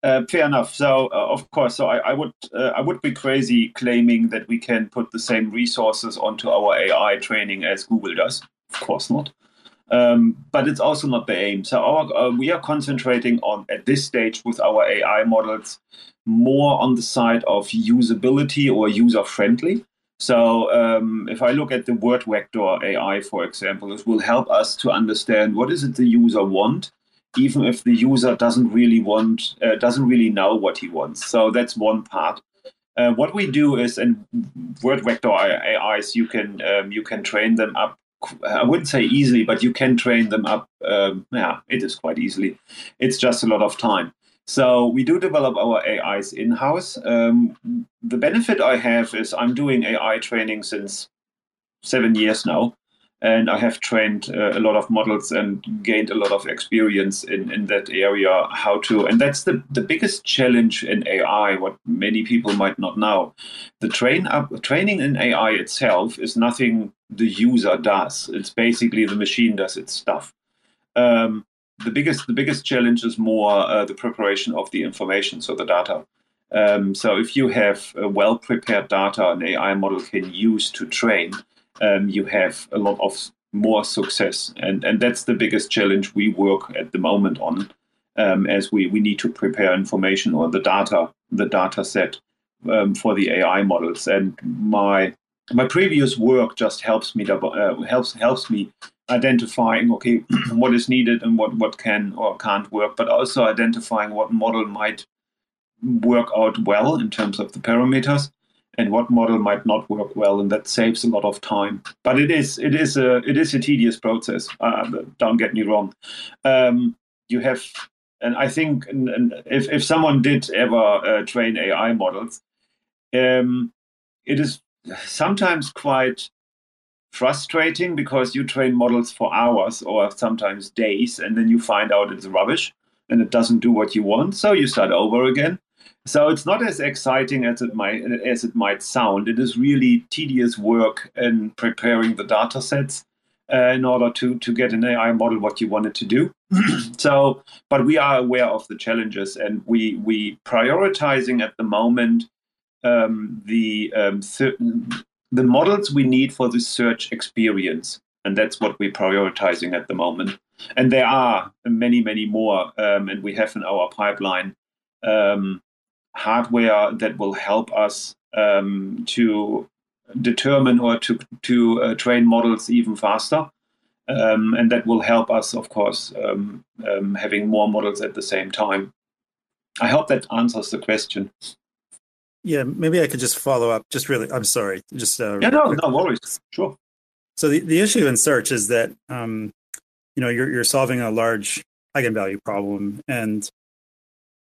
uh, fair enough. So uh, of course, so I, I would uh, I would be crazy claiming that we can put the same resources onto our AI training as Google does. Of course not. Um, but it's also not the aim. So our, uh, we are concentrating on at this stage with our AI models more on the side of usability or user friendly. So um, if I look at the word vector AI, for example, this will help us to understand what is it the user want, even if the user doesn't really want, uh, doesn't really know what he wants. So that's one part. Uh, what we do is, in word vector AIs, you can um, you can train them up. I wouldn't say easily, but you can train them up. Um, yeah, it is quite easily. It's just a lot of time. So we do develop our AIs in house. Um, the benefit I have is I'm doing AI training since seven years now, and I have trained uh, a lot of models and gained a lot of experience in, in that area. How to, and that's the, the biggest challenge in AI. What many people might not know, the train up training in AI itself is nothing the user does. It's basically the machine does its stuff. Um, the biggest the biggest challenge is more uh, the preparation of the information, so the data. Um, so if you have well prepared data an AI model can use to train, um, you have a lot of more success, and and that's the biggest challenge we work at the moment on, um, as we we need to prepare information or the data the data set um, for the AI models. And my my previous work just helps me uh, helps helps me identifying okay what is needed and what what can or can't work but also identifying what model might work out well in terms of the parameters and what model might not work well and that saves a lot of time. But it is it is a it is a tedious process uh, don't get me wrong. Um, you have and i think and, and if, if someone did ever uh, train ai models um, it is sometimes quite frustrating because you train models for hours or sometimes days and then you find out it's rubbish and it doesn't do what you want so you start over again. So it's not as exciting as it might as it might sound. It is really tedious work in preparing the data sets uh, in order to to get an ai model what you want it to do. So but we are aware of the challenges and we we prioritizing at the moment um, the um, the models we need for the search experience. And that's what we're prioritizing at the moment. And there are many, many more. Um, and we have in our pipeline um, hardware that will help us um, to determine or to, to uh, train models even faster. Um, and that will help us, of course, um, um, having more models at the same time. I hope that answers the question. Yeah, maybe I could just follow up. Just really, I'm sorry. Just uh, yeah, no, no worries. Sure. So the, the issue in search is that um, you know you're you're solving a large eigenvalue problem, and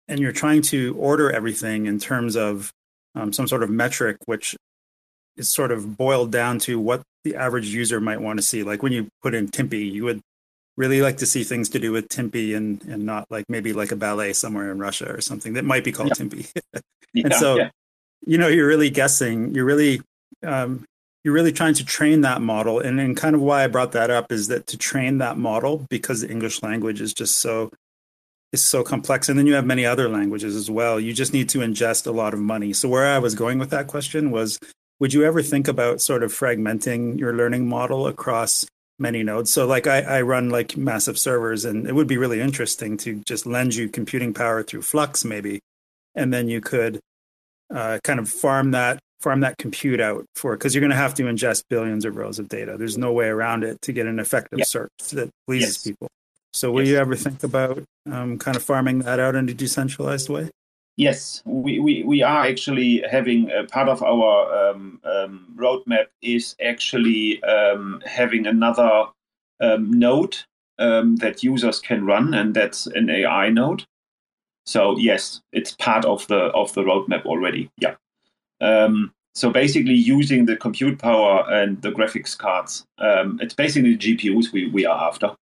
and you're trying to order everything in terms of um, some sort of metric, which is sort of boiled down to what the average user might want to see. Like when you put in Timpi, you would really like to see things to do with Timpi and and not like maybe like a ballet somewhere in Russia or something that might be called yeah. And yeah, so yeah you know you're really guessing you're really um, you're really trying to train that model. And, and kind of why i brought that up is that to train that model because the english language is just so is so complex. And then you have many other languages as well. You just need to ingest a lot of money. So where i was going with that question was would you ever think about sort of fragmenting your learning model across many nodes? So like I, I run like massive servers and it would be really interesting to just lend you computing power through Flux maybe. And then you could uh, kind of farm that farm that compute out for because you're going to have to ingest billions of rows of data. There's no way around it to get an effective search that pleases yes. people. So, will yes. you ever think about um, kind of farming that out in a decentralized way? Yes, we, we, we are actually having a part of our um, um, roadmap is actually um, having another um, node um, that users can run, and that's an AI node. So yes, it's part of the of the roadmap already. Yeah. Um, so basically, using the compute power and the graphics cards, um, it's basically the GPUs we, we are after.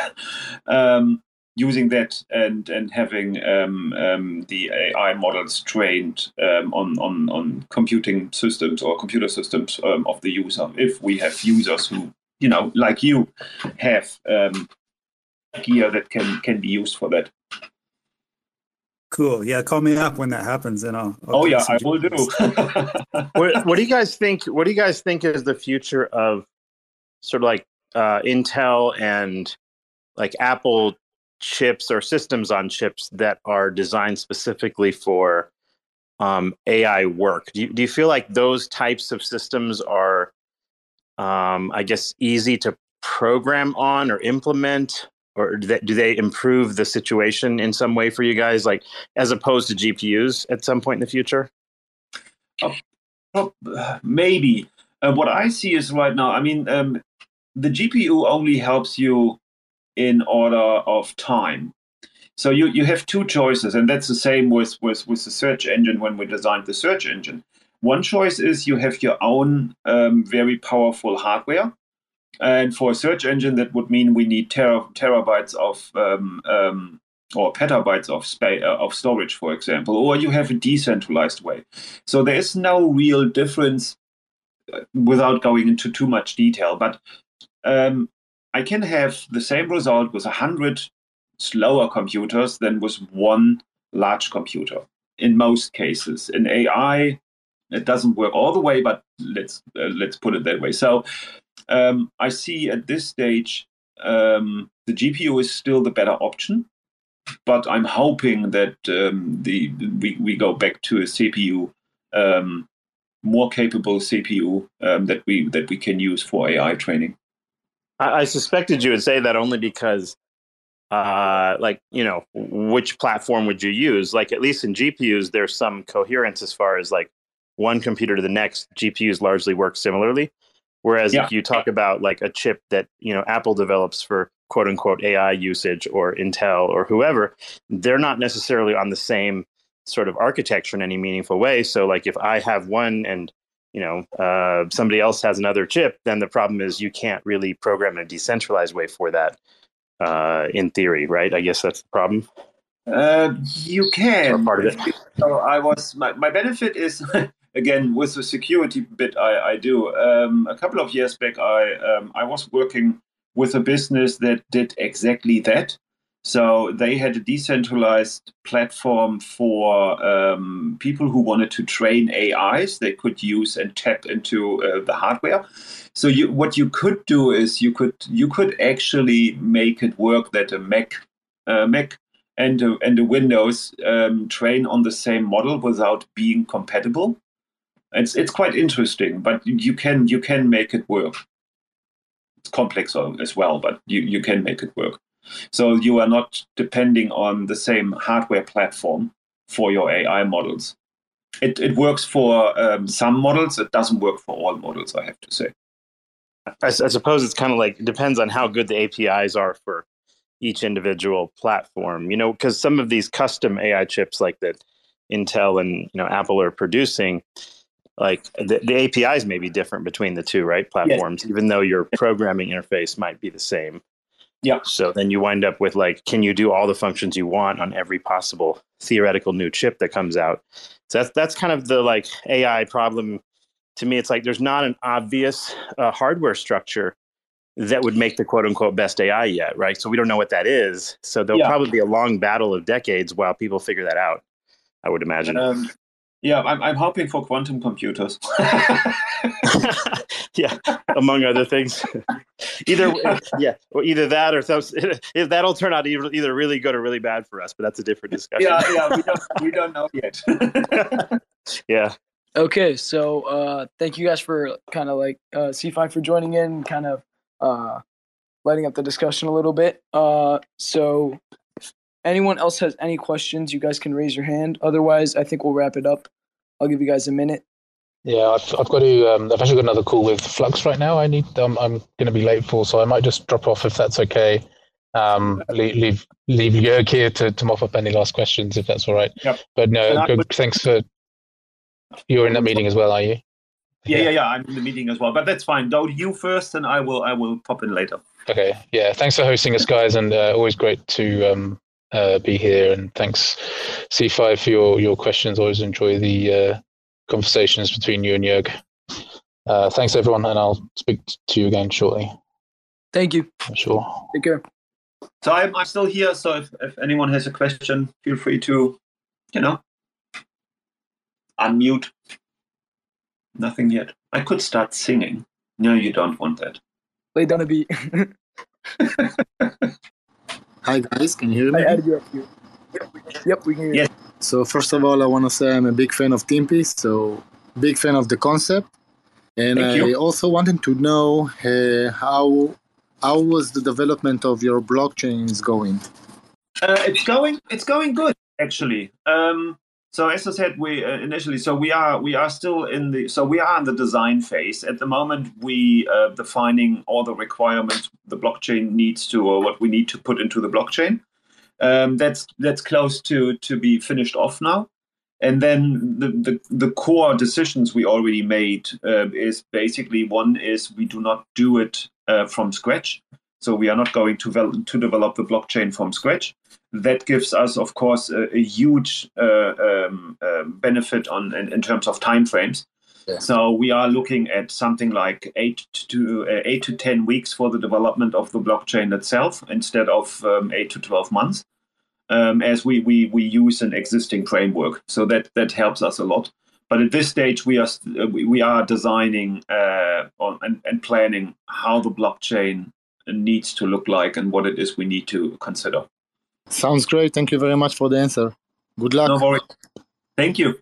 um, using that and and having um, um, the AI models trained um, on, on on computing systems or computer systems of the user. If we have users who you know like you have gear that can can be used for that. Cool. Yeah, call me up when that happens, and I'll. I'll oh yeah, I will do. what, what, do you guys think? What do you guys think is the future of sort of like uh, Intel and like Apple chips or systems on chips that are designed specifically for um, AI work. Do you, do you feel like those types of systems are, um, I guess, easy to program on or implement? Or do they, do they improve the situation in some way for you guys, like as opposed to GPUs at some point in the future? Oh, maybe. Uh, what I see is right now, I mean, um, the GPU only helps you in order of time. So you, you have two choices, and that's the same with, with, with the search engine when we designed the search engine. One choice is you have your own um, very powerful hardware. And for a search engine, that would mean we need ter- terabytes of um, um, or petabytes of space uh, of storage, for example, or you have a decentralized way. So there is no real difference uh, without going into too much detail. But um, I can have the same result with a hundred slower computers than with one large computer. In most cases, in AI, it doesn't work all the way, but let's uh, let's put it that way. So um, I see at this stage um, the GPU is still the better option but I'm hoping that um, the we, we go back to a CPU, um, more capable CPU um, that we that we can use for AI training. I, I suspected you would say that only because, uh, like you know, which platform would you use? Like at least in GPUs, there's some coherence as far as like one computer to the next. GPUs largely work similarly. Whereas yeah. if you talk about like a chip that you know Apple develops for quote unquote AI usage or Intel or whoever, they're not necessarily on the same sort of architecture in any meaningful way. So like if I have one and you know uh, somebody else has another chip, then the problem is you can't really program in a decentralized way for that. Uh, in theory, right? I guess that's the problem. Uh, you can. Or part of it. So I was my, my benefit is again with the security bit I, I do. Um, a couple of years back, I um, I was working with a business that did exactly that. So they had a decentralized platform for um, people who wanted to train AIs. They could use and tap into uh, the hardware. So you, what you could do is you could you could actually make it work that a Mac uh, Mac and a, and a Windows um, train on the same model without being compatible. It's it's quite interesting, but you can you can make it work It's complex as well, but you, you can make it work. So you are not depending on the same hardware platform for your AI models. It, it works for um, some models. It doesn't work for all models, I have to say. I, I suppose it's kind of like depends on how good the APIs are for each individual platform. You know, because some of these custom AI chips, like that Intel and you know Apple are producing, like the, the apis may be different between the two right platforms yes. even though your programming interface might be the same. Yeah. So then you wind up with like can you do all the functions you want on every possible theoretical new chip that comes out? So that's that's kind of the like ai problem. To me it's like there's not an obvious uh, hardware structure that would make the quote unquote best ai yet right? So we don't know what that is. So there'll yeah. probably be a long battle of decades while people figure that out i would imagine. Um, yeah, I'm, I'm hoping for quantum computers. yeah, among other things. either yeah, or either that or those, if that'll turn out either, either really good or really bad for us, but that's a different discussion. Yeah, yeah, we don't we don't know yet. yeah. Okay, so uh, thank you guys for kind of like uh, Cephii for joining in, kind of uh, lighting up the discussion a little bit. Uh, so anyone else has any questions, you guys can raise your hand. Otherwise, I think we'll wrap it up. I'll give you guys a minute. Yeah, I've, I've got to. Um, I've actually got another call with Flux right now. I need. Um, I'm going to be late for, so I might just drop off if that's okay. Um, leave leave leave Jörg here to, to mop up any last questions if that's all right. Yep. But no, good. Would... Thanks for. You're in that meeting as well, are you? Yeah, yeah, yeah. I'm in the meeting as well, but that's fine. Go you first, and I will. I will pop in later. Okay. Yeah. Thanks for hosting us, guys, and uh, always great to um, uh, be here. And thanks, Cephii, for your, your questions. Always enjoy the uh, conversations between you and Jörg. Uh, thanks, everyone, and I'll speak to you again shortly. Thank you. Sure. Take care. So I'm, I'm still here. So if, if anyone has a question, feel free to, you know, unmute. Nothing yet. I could start singing. No, you don't want that. Lay down a beat. Hi guys, can you hear me? I added you up here. Yep, we can hear you. So first of all, I want to say I'm a big fan of Timpi, so big fan of the concept, and Thank I you. also wanted to know uh, how how was the development of your blockchains going? Uh, it's going. It's going good actually. Um, so as I said, we uh, initially, so we are we are still in the so we are in the design phase at the moment. We uh, defining all the requirements the blockchain needs to, or what we need to put into the blockchain. Um, that's that's close to to be finished off now. And then the, the, the core decisions we already made uh, is basically one is we do not do it uh, from scratch. So we are not going to, vel- to develop the blockchain from scratch. That gives us, of course, a, a huge uh, um, um, benefit on in, in terms of timeframes. Yeah. So we are looking at something like eight to uh, eight to ten weeks for the development of the blockchain itself, instead of um, eight to twelve months um, as we, we we use an existing framework. So that that helps us a lot. But at this stage, we are st- uh, we we are designing uh, on, and, and planning how the blockchain needs to look like and what it is we need to consider. Sounds great. Thank you very much for the answer. Good luck. No worries. Thank you.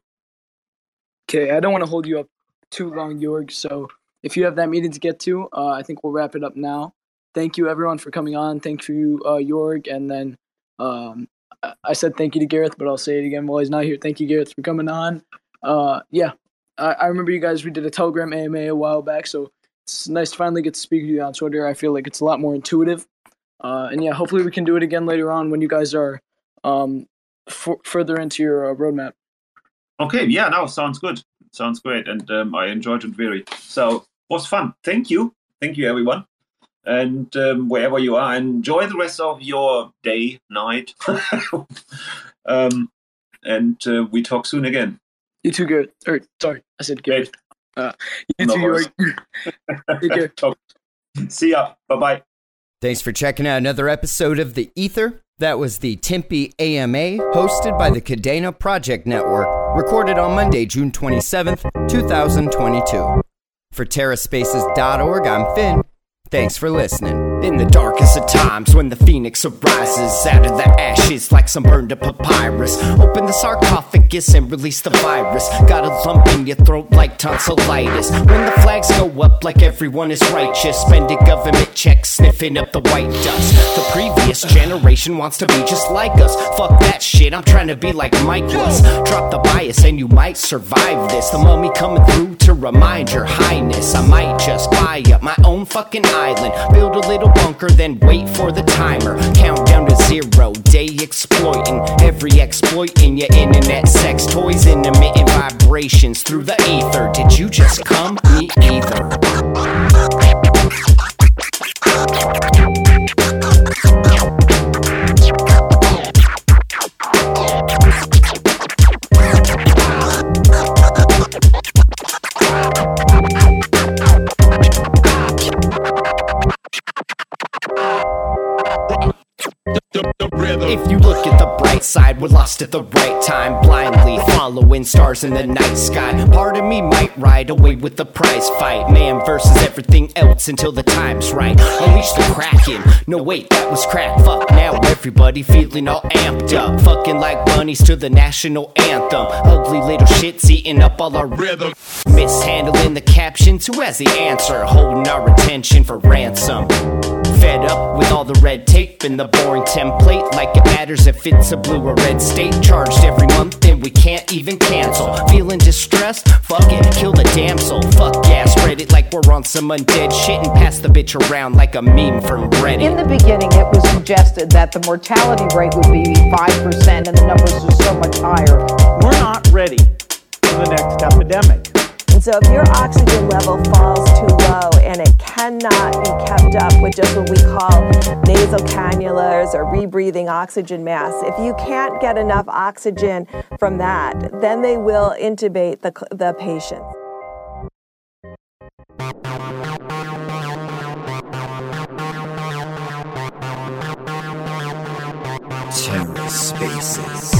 Okay, I don't want to hold you up too long, Jorg. So if you have that meeting to get to, uh, I think we'll wrap it up now. Thank you, everyone, for coming on. Thank you, uh, Jorg. And then um, I- I said thank you to Gareth, but I'll say it again while he's not here. Thank you, Gareth, for coming on. Uh, yeah, I, I remember you guys. We did a Telegram AMA a while back, so it's nice to finally get to speak to you on Twitter. I feel like it's a lot more intuitive. Uh, and yeah, hopefully we can do it again later on when you guys are um, f- further into your uh, roadmap. Okay, yeah, no, sounds good. Sounds great, and um, I enjoyed it very. So was fun. Thank you, thank you, everyone, and um, wherever you are, enjoy the rest of your day, night, um, and uh, we talk soon again. You too, Gareth. Or sorry, I said Gareth. Uh, you No too, worries. Jorg. Take care. Talk. See ya. Bye bye. Thanks for checking out another episode of The Ether. That was the Timpi AMA, hosted by the Kadena Project Network, recorded on Monday, June 27th, 2022. For TerraSpaces.org, I'm Finn. Thanks for listening. In the darkest of times, when the phoenix arises out of the ashes like some burned up papyrus, open the sarcophagus and release the virus. Got a lump in your throat like tonsillitis. When the flags go up like everyone is righteous, spending government checks, sniffing up the white dust. The previous generation wants to be just like us. Fuck that shit, I'm trying to be like Mike was. Drop the bias and you might survive this. The mummy coming through to remind your highness. I might just buy up my own fucking island, build a little bunker, then wait for the timer. Count down to zero, day exploiting. Every exploit in your internet sex toys and emitting vibrations through the ether. Did you just come? Me either. If you look at the bright side, we're lost at the right time, blindly following stars in the night sky. Part of me might ride away with the prize fight, man versus everything else until the time's right. Unleash the kraken. No wait, that was crack. Fuck now, everybody feeling all amped up, fucking like bunnies to the national anthem. Ugly little shits eating up all our rhythm. Mishandling the captions, who has the answer? Holding our attention for ransom. Fed up with all the red tape and the boring template. Like it matters if it's a blue or red state. Charged every month and we can't even cancel. Feeling distressed? Fuck it, kill the damsel. Fuck yeah, spread it like we're on some undead shit and pass the bitch around like a meme from Reddit. In the beginning, it was suggested that the mortality rate would be 5% and the numbers are so much higher. We're not ready for the next epidemic. So if your oxygen level falls too low and it cannot be kept up with just what we call nasal cannulas or rebreathing oxygen masks, if you can't get enough oxygen from that, then they will intubate the, the patient. TerraSpaces.